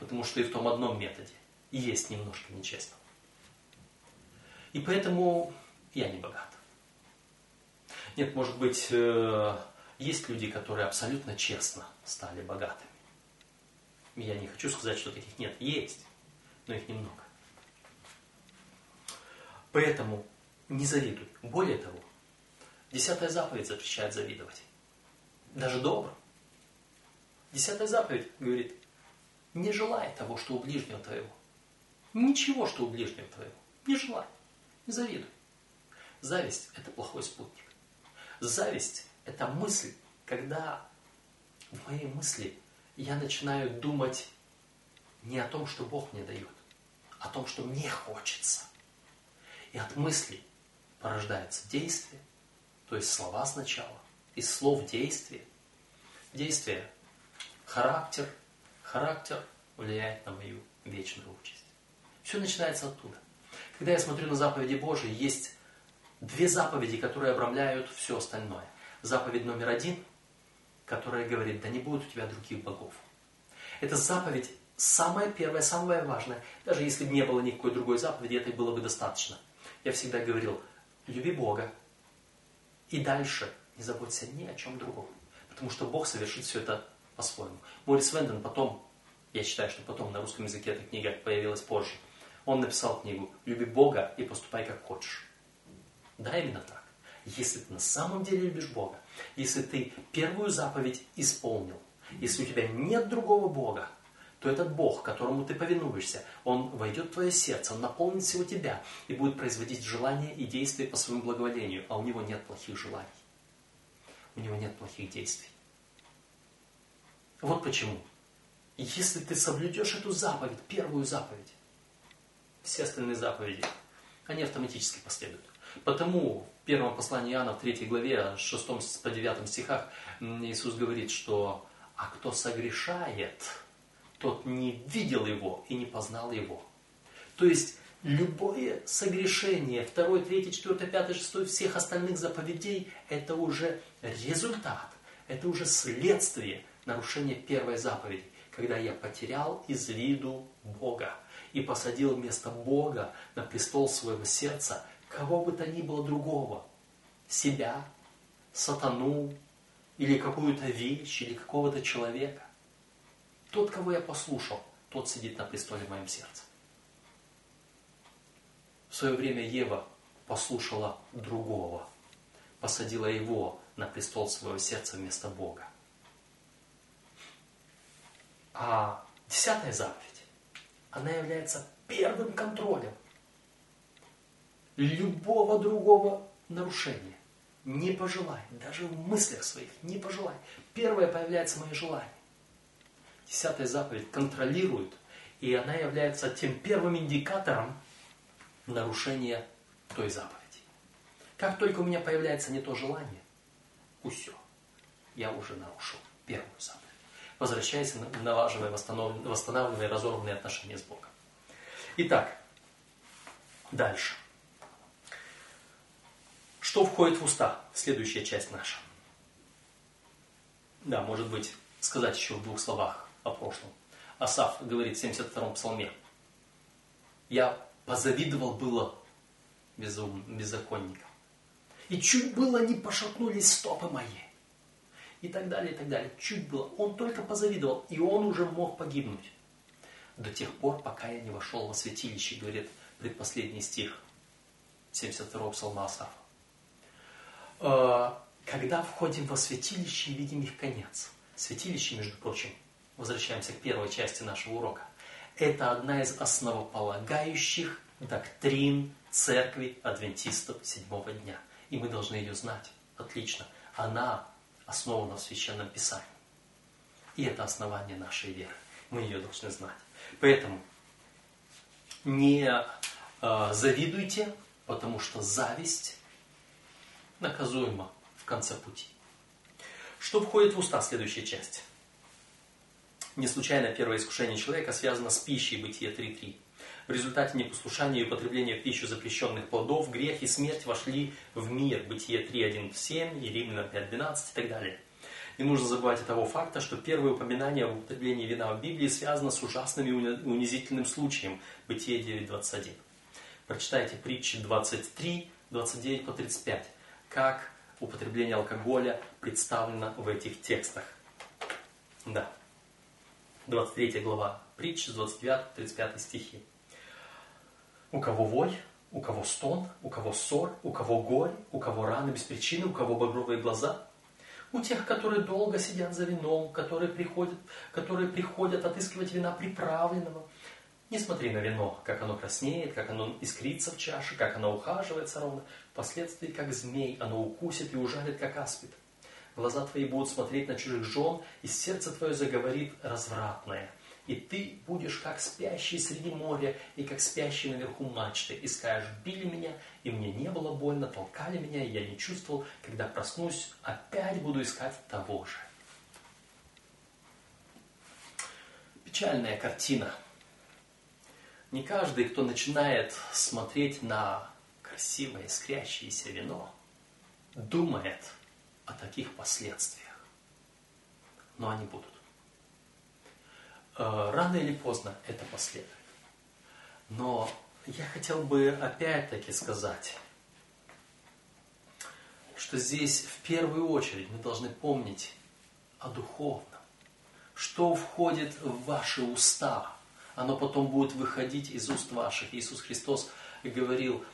Speaker 1: Потому что и в том одном методе есть немножко нечестного. И поэтому я не богат. Нет, может быть, э, есть люди, которые абсолютно честно стали богатыми. Я не хочу сказать, что таких нет. Есть, но их немного. Поэтому не завидуй. Более того, десятая заповедь запрещает завидовать. Даже добрым. Десятая заповедь говорит, не желай того, что у ближнего твоего. Ничего, что у ближнего твоего. Не желай. Не завидуй. Зависть – это плохой спутник. Зависть – это мысль, когда в моей мысли я начинаю думать не о том, что Бог мне дает, а о том, что мне хочется. И от мысли порождается действие, то есть слова сначала, из слов действие. Действие – характер, характер влияет на мою вечную участь. Все начинается оттуда. Когда я смотрю на заповеди Божьи, есть две заповеди, которые обрамляют все остальное. Заповедь номер один, которая говорит, да не будет у тебя других богов. Это заповедь самая первая, самая важная. Даже если бы не было никакой другой заповеди, этой было бы достаточно. Я всегда говорил, люби Бога. И дальше не заботься ни о чем другом. Потому что Бог совершит все это по-своему. Морис Венден потом, я считаю, что потом на русском языке эта книга появилась позже, он написал книгу «Люби Бога и поступай как хочешь». Да, именно так. Если ты на самом деле любишь Бога, если ты первую заповедь исполнил, если у тебя нет другого Бога, то этот Бог, которому ты повинуешься, Он войдет в твое сердце, Он наполнит всего тебя и будет производить желания и действия по своему благоволению, а у Него нет плохих желаний. У Него нет плохих действий. Вот почему. Если ты соблюдешь эту заповедь, первую заповедь, все остальные заповеди, они автоматически последуют. Потому в первом послании Иоанна, в 3 главе, 6 по 9 стихах, Иисус говорит, что «А кто согрешает, тот не видел его и не познал его». То есть, любое согрешение, 2, 3, 4, 5, 6, всех остальных заповедей, это уже результат, это уже следствие нарушения первой заповеди, когда я потерял из виду Бога и посадил вместо Бога на престол своего сердца кого бы то ни было другого, себя, сатану, или какую-то вещь, или какого-то человека. Тот, кого я послушал, тот сидит на престоле в моем сердце. В свое время Ева послушала другого, посадила его на престол своего сердца вместо Бога. А десятая заповедь, она является первым контролем любого другого нарушения. Не пожелай, даже в мыслях своих не пожелай. Первое появляется мое желание. Десятая заповедь контролирует, и она является тем первым индикатором нарушения той заповеди. Как только у меня появляется не то желание, все, я уже нарушил первую заповедь. Возвращаясь, налаживая, восстанавливая разорванные отношения с Богом. Итак, дальше. Что входит в уста? Следующая часть наша. Да, может быть, сказать еще в двух словах о прошлом. Асаф говорит в 72-м псалме. Я позавидовал было безум, беззаконникам. И чуть было не пошатнулись стопы мои. И так далее, и так далее. Чуть было. Он только позавидовал, и он уже мог погибнуть. До тех пор, пока я не вошел во святилище, говорит предпоследний стих 72-го псалма Асафа. Э, когда входим во святилище и видим их конец. Святилище, между прочим, возвращаемся к первой части нашего урока, это одна из основополагающих доктрин церкви адвентистов седьмого дня. И мы должны ее знать. Отлично. Она основана в Священном Писании. И это основание нашей веры. Мы ее должны знать. Поэтому не э, завидуйте, потому что зависть наказуема в конце пути. Что входит в уста, следующая часть? Не случайно первое искушение человека связано с пищей, Бытие 3.3. В результате непослушания и употребления в пищу запрещенных плодов грех и смерть вошли в мир. Бытие 3.1.7 и Римлянам 5.12 и так далее. Не нужно забывать и того факта, что первое упоминание об употреблении вина в Библии связано с ужасным и унизительным случаем. Бытие 9.21. Прочитайте притчи 23, 29 по 35 как употребление алкоголя представлено в этих текстах. Да. 23 глава притч, 29-35 стихи. У кого вой, у кого стон, у кого ссор, у кого горе, у кого раны без причины, у кого багровые глаза. У тех, которые долго сидят за вином, которые приходят, которые приходят отыскивать вина приправленного, не смотри на вино, как оно краснеет, как оно искрится в чаше, как оно ухаживается ровно. Впоследствии, как змей, оно укусит и ужалит, как аспид. Глаза твои будут смотреть на чужих жен, и сердце твое заговорит развратное. И ты будешь как спящий среди моря, и как спящий наверху мачты, и скажешь, били меня, и мне не было больно, толкали меня, и я не чувствовал, когда проснусь, опять буду искать того же. Печальная картина – не каждый, кто начинает смотреть на красивое искрящееся вино, думает о таких последствиях. Но они будут. Э, рано или поздно это последует. Но я хотел бы опять-таки сказать, что здесь в первую очередь мы должны помнить о духовном. Что входит в ваши уста – оно потом будет выходить из уст ваших. Иисус Христос говорил,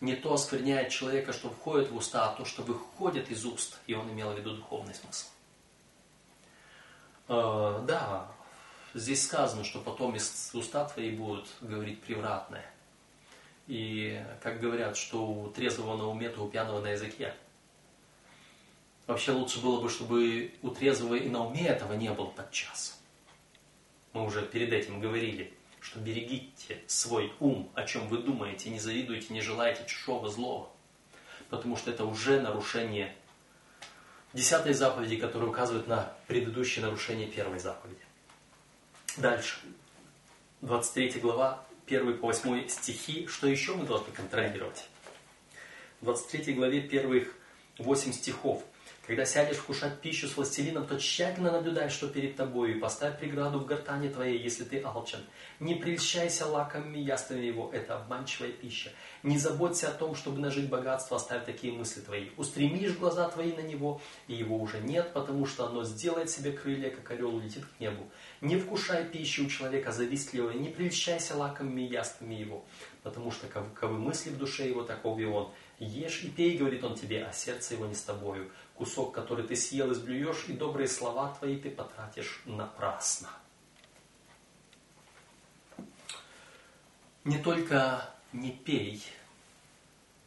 Speaker 1: не то оскверняет человека, что входит в уста, а то, что выходит из уст. И он имел в виду духовный смысл. Э, да, здесь сказано, что потом из уста твои будут говорить превратное. И как говорят, что у трезвого на уме, то у пьяного на языке. Вообще лучше было бы, чтобы у трезвого и на уме этого не было подчас мы уже перед этим говорили, что берегите свой ум, о чем вы думаете, не завидуйте, не желайте чужого злого. Потому что это уже нарушение десятой заповеди, которая указывает на предыдущее нарушение первой заповеди. Дальше. 23 глава, 1 по 8 стихи. Что еще мы должны контролировать? В 23 главе первых 8 стихов. Когда сядешь вкушать пищу с властелином, то тщательно наблюдай, что перед тобою, и поставь преграду в гортане твоей, если ты алчен. Не прельщайся лакомыми яствами его, это обманчивая пища. Не заботься о том, чтобы нажить богатство, оставь такие мысли твои. Устремишь глаза твои на него, и его уже нет, потому что оно сделает себе крылья, как орел улетит к небу. Не вкушай пищи у человека завистливого, не прельщайся лакомыми яствами его, потому что каковы мысли в душе его, таков и он. Ешь и пей, говорит он тебе, а сердце его не с тобою кусок, который ты съел, изблюешь, и добрые слова твои ты потратишь напрасно. Не только не пей,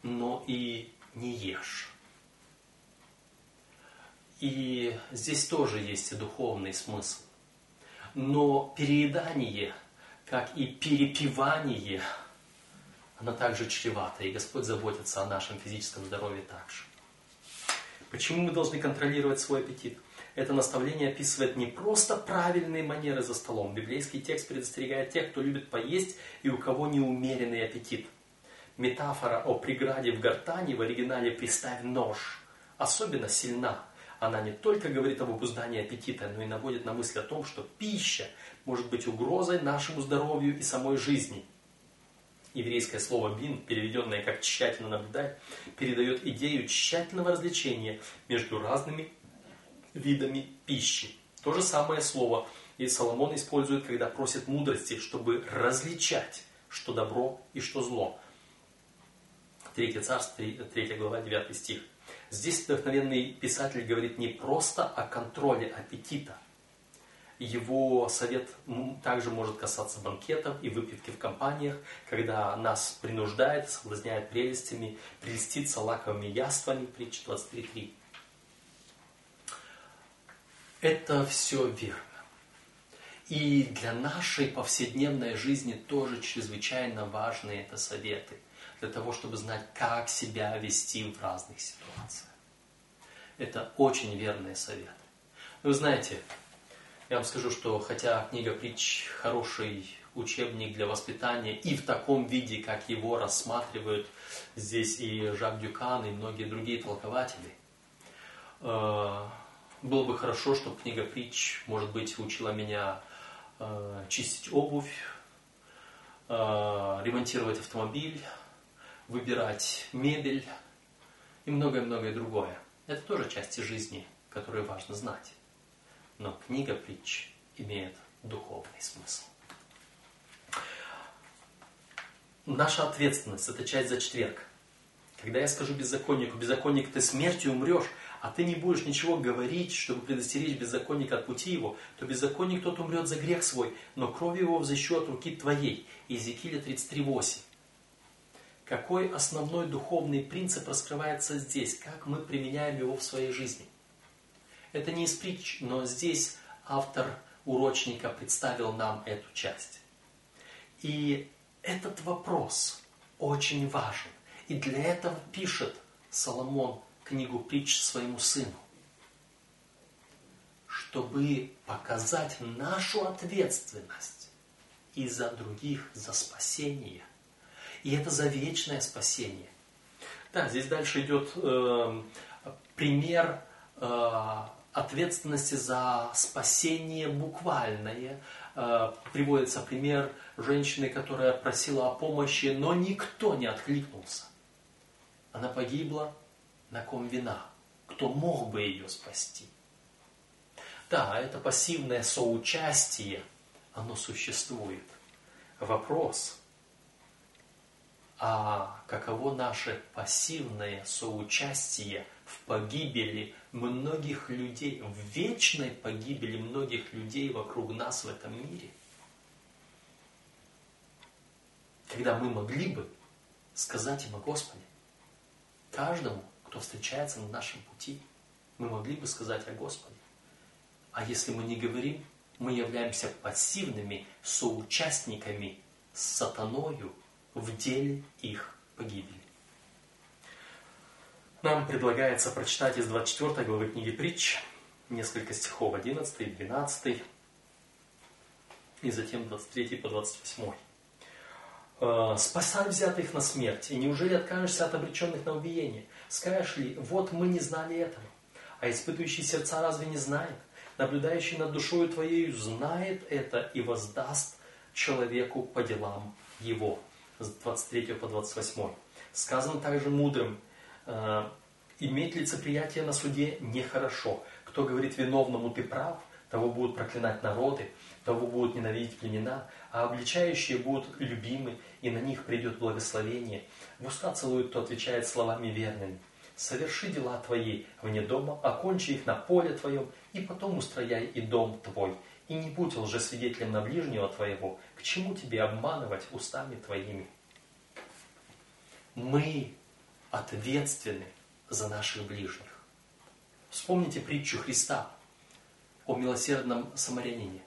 Speaker 1: но и не ешь. И здесь тоже есть и духовный смысл. Но переедание, как и перепивание, оно также чревато, и Господь заботится о нашем физическом здоровье также. Почему мы должны контролировать свой аппетит? Это наставление описывает не просто правильные манеры за столом. Библейский текст предостерегает тех, кто любит поесть и у кого неумеренный аппетит. Метафора о преграде в гортани в оригинале «приставь нож» особенно сильна. Она не только говорит об обуздании аппетита, но и наводит на мысль о том, что пища может быть угрозой нашему здоровью и самой жизни. Еврейское слово «бин», переведенное как «тщательно наблюдать», передает идею тщательного развлечения между разными видами пищи. То же самое слово и Соломон использует, когда просит мудрости, чтобы различать, что добро и что зло. Третье царство, 3 глава, 9 стих. Здесь вдохновенный писатель говорит не просто о контроле аппетита. Его совет также может касаться банкетов и выпивки в компаниях, когда нас принуждает, соблазняет прелестями, прелеститься лаковыми яствами, притча 23.3. Это все верно. И для нашей повседневной жизни тоже чрезвычайно важны это советы – для того, чтобы знать, как себя вести в разных ситуациях. Это очень верные советы. Вы знаете, я вам скажу, что хотя книга притч хороший учебник для воспитания и в таком виде, как его рассматривают здесь и Жак Дюкан, и многие другие толкователи, э, было бы хорошо, чтобы книга притч, может быть, учила меня э, чистить обувь, э, ремонтировать автомобиль, выбирать мебель и многое-многое другое. Это тоже части жизни, которые важно знать. Но книга притч имеет духовный смысл. Наша ответственность – это часть за четверг. Когда я скажу беззаконнику, беззаконник, ты смертью умрешь, а ты не будешь ничего говорить, чтобы предостеречь беззаконника от пути его, то беззаконник тот умрет за грех свой, но кровью его взыщу от руки твоей. Иезекииля 33.8. Какой основной духовный принцип раскрывается здесь? Как мы применяем его в своей жизни? Это не из притч, но здесь автор урочника представил нам эту часть. И этот вопрос очень важен. И для этого пишет Соломон книгу притч своему сыну. Чтобы показать нашу ответственность и за других, за спасение – и это за вечное спасение. Да, здесь дальше идет э, пример э, ответственности за спасение буквальное. Э, приводится пример женщины, которая просила о помощи, но никто не откликнулся. Она погибла, на ком вина? Кто мог бы ее спасти? Да, это пассивное соучастие, оно существует. Вопрос, а каково наше пассивное соучастие в погибели многих людей, в вечной погибели многих людей вокруг нас в этом мире. Когда мы могли бы сказать им о Господе, каждому, кто встречается на нашем пути, мы могли бы сказать о Господе. А если мы не говорим, мы являемся пассивными соучастниками с сатаною, в деле их погибели. Нам предлагается прочитать из 24 главы книги притч несколько стихов 11 и 12 и затем 23 по 28. «Э, «Спасай взятых на смерть, и неужели откажешься от обреченных на убиение? Скажешь ли, вот мы не знали этого, а испытывающий сердца разве не знает? Наблюдающий над душою твоей знает это и воздаст человеку по делам его» с 23 по 28. Сказано также мудрым, иметь лицеприятие на суде нехорошо. Кто говорит виновному ты прав, того будут проклинать народы, того будут ненавидеть племена, а обличающие будут любимы, и на них придет благословение. В уста целует, кто отвечает словами верными. Соверши дела твои вне дома, окончи их на поле твоем, и потом устрояй и дом твой. И не будь лжесвидетелем на ближнего твоего, к чему тебе обманывать устами твоими? Мы ответственны за наших ближних. Вспомните притчу Христа о милосердном самарянине.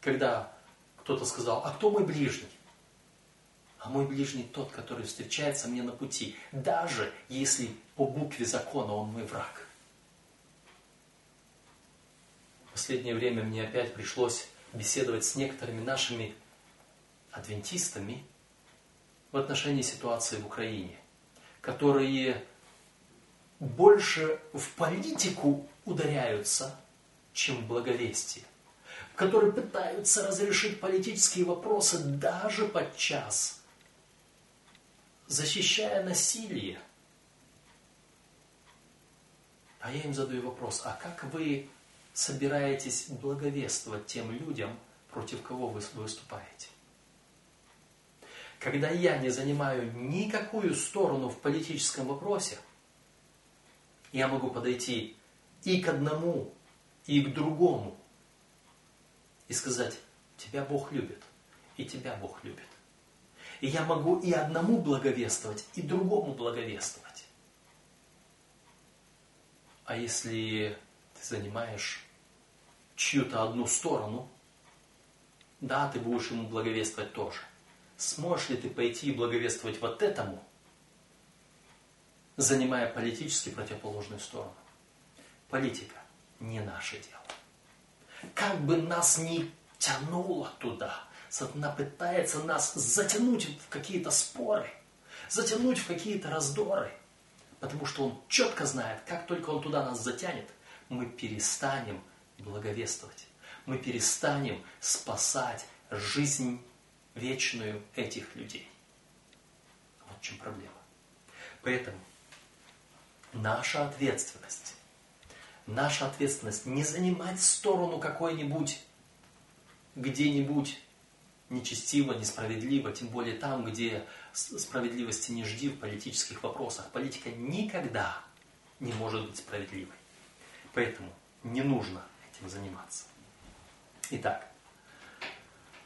Speaker 1: Когда кто-то сказал, а кто мой ближний? А мой ближний тот, который встречается мне на пути, даже если по букве закона он мой враг. В последнее время мне опять пришлось беседовать с некоторыми нашими адвентистами, в отношении ситуации в Украине, которые больше в политику ударяются, чем в благовестие, которые пытаются разрешить политические вопросы даже подчас, защищая насилие. А я им задаю вопрос, а как вы собираетесь благовествовать тем людям, против кого вы выступаете? Когда я не занимаю никакую сторону в политическом вопросе, я могу подойти и к одному, и к другому и сказать, тебя Бог любит, и тебя Бог любит. И я могу и одному благовествовать, и другому благовествовать. А если ты занимаешь чью-то одну сторону, да, ты будешь ему благовествовать тоже. Сможешь ли ты пойти и благовествовать вот этому, занимая политически противоположную сторону? Политика не наше дело. Как бы нас ни тянуло туда, сатана пытается нас затянуть в какие-то споры, затянуть в какие-то раздоры, потому что он четко знает, как только он туда нас затянет, мы перестанем благовествовать, мы перестанем спасать жизнь вечную этих людей. Вот в чем проблема. Поэтому наша ответственность, наша ответственность не занимать сторону какой-нибудь, где-нибудь нечестиво, несправедливо, тем более там, где справедливости не жди в политических вопросах. Политика никогда не может быть справедливой. Поэтому не нужно этим заниматься. Итак,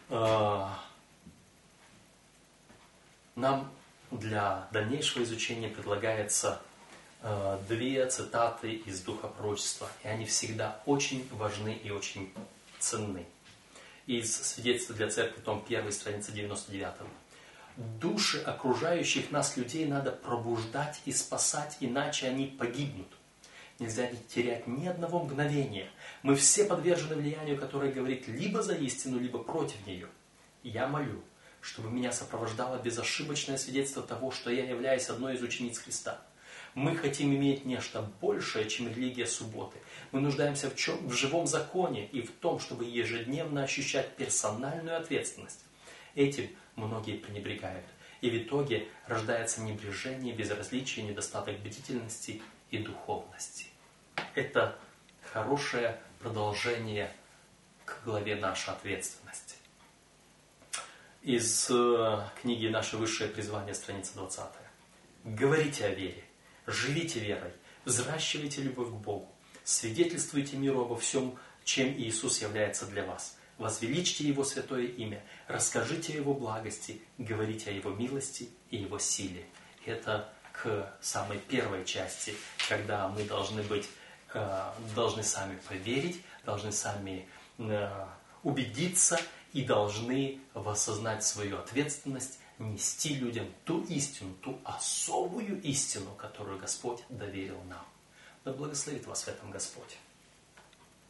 Speaker 1: э, нам для дальнейшего изучения предлагается э, две цитаты из Духа Пророчества, и они всегда очень важны и очень ценны. Из свидетельства для церкви, том 1, страница 99. Души окружающих нас людей надо пробуждать и спасать, иначе они погибнут. Нельзя терять ни одного мгновения. Мы все подвержены влиянию, которое говорит либо за истину, либо против нее. Я молю, чтобы меня сопровождало безошибочное свидетельство того, что я являюсь одной из учениц Христа. Мы хотим иметь нечто большее, чем религия субботы. Мы нуждаемся в, чем, в живом законе и в том, чтобы ежедневно ощущать персональную ответственность. Этим многие пренебрегают. И в итоге рождается небрежение, безразличие, недостаток бдительности и духовности. Это хорошее продолжение к главе «Наша ответственность» из э, книги «Наше высшее призвание», страница 20. Говорите о вере, живите верой, взращивайте любовь к Богу, свидетельствуйте миру обо всем, чем Иисус является для вас. Возвеличьте Его святое имя, расскажите о Его благости, говорите о Его милости и Его силе. Это к самой первой части, когда мы должны быть, э, должны сами поверить, должны сами э, убедиться и должны осознать свою ответственность, нести людям ту истину, ту особую истину, которую Господь доверил нам. Да благословит вас в этом Господь.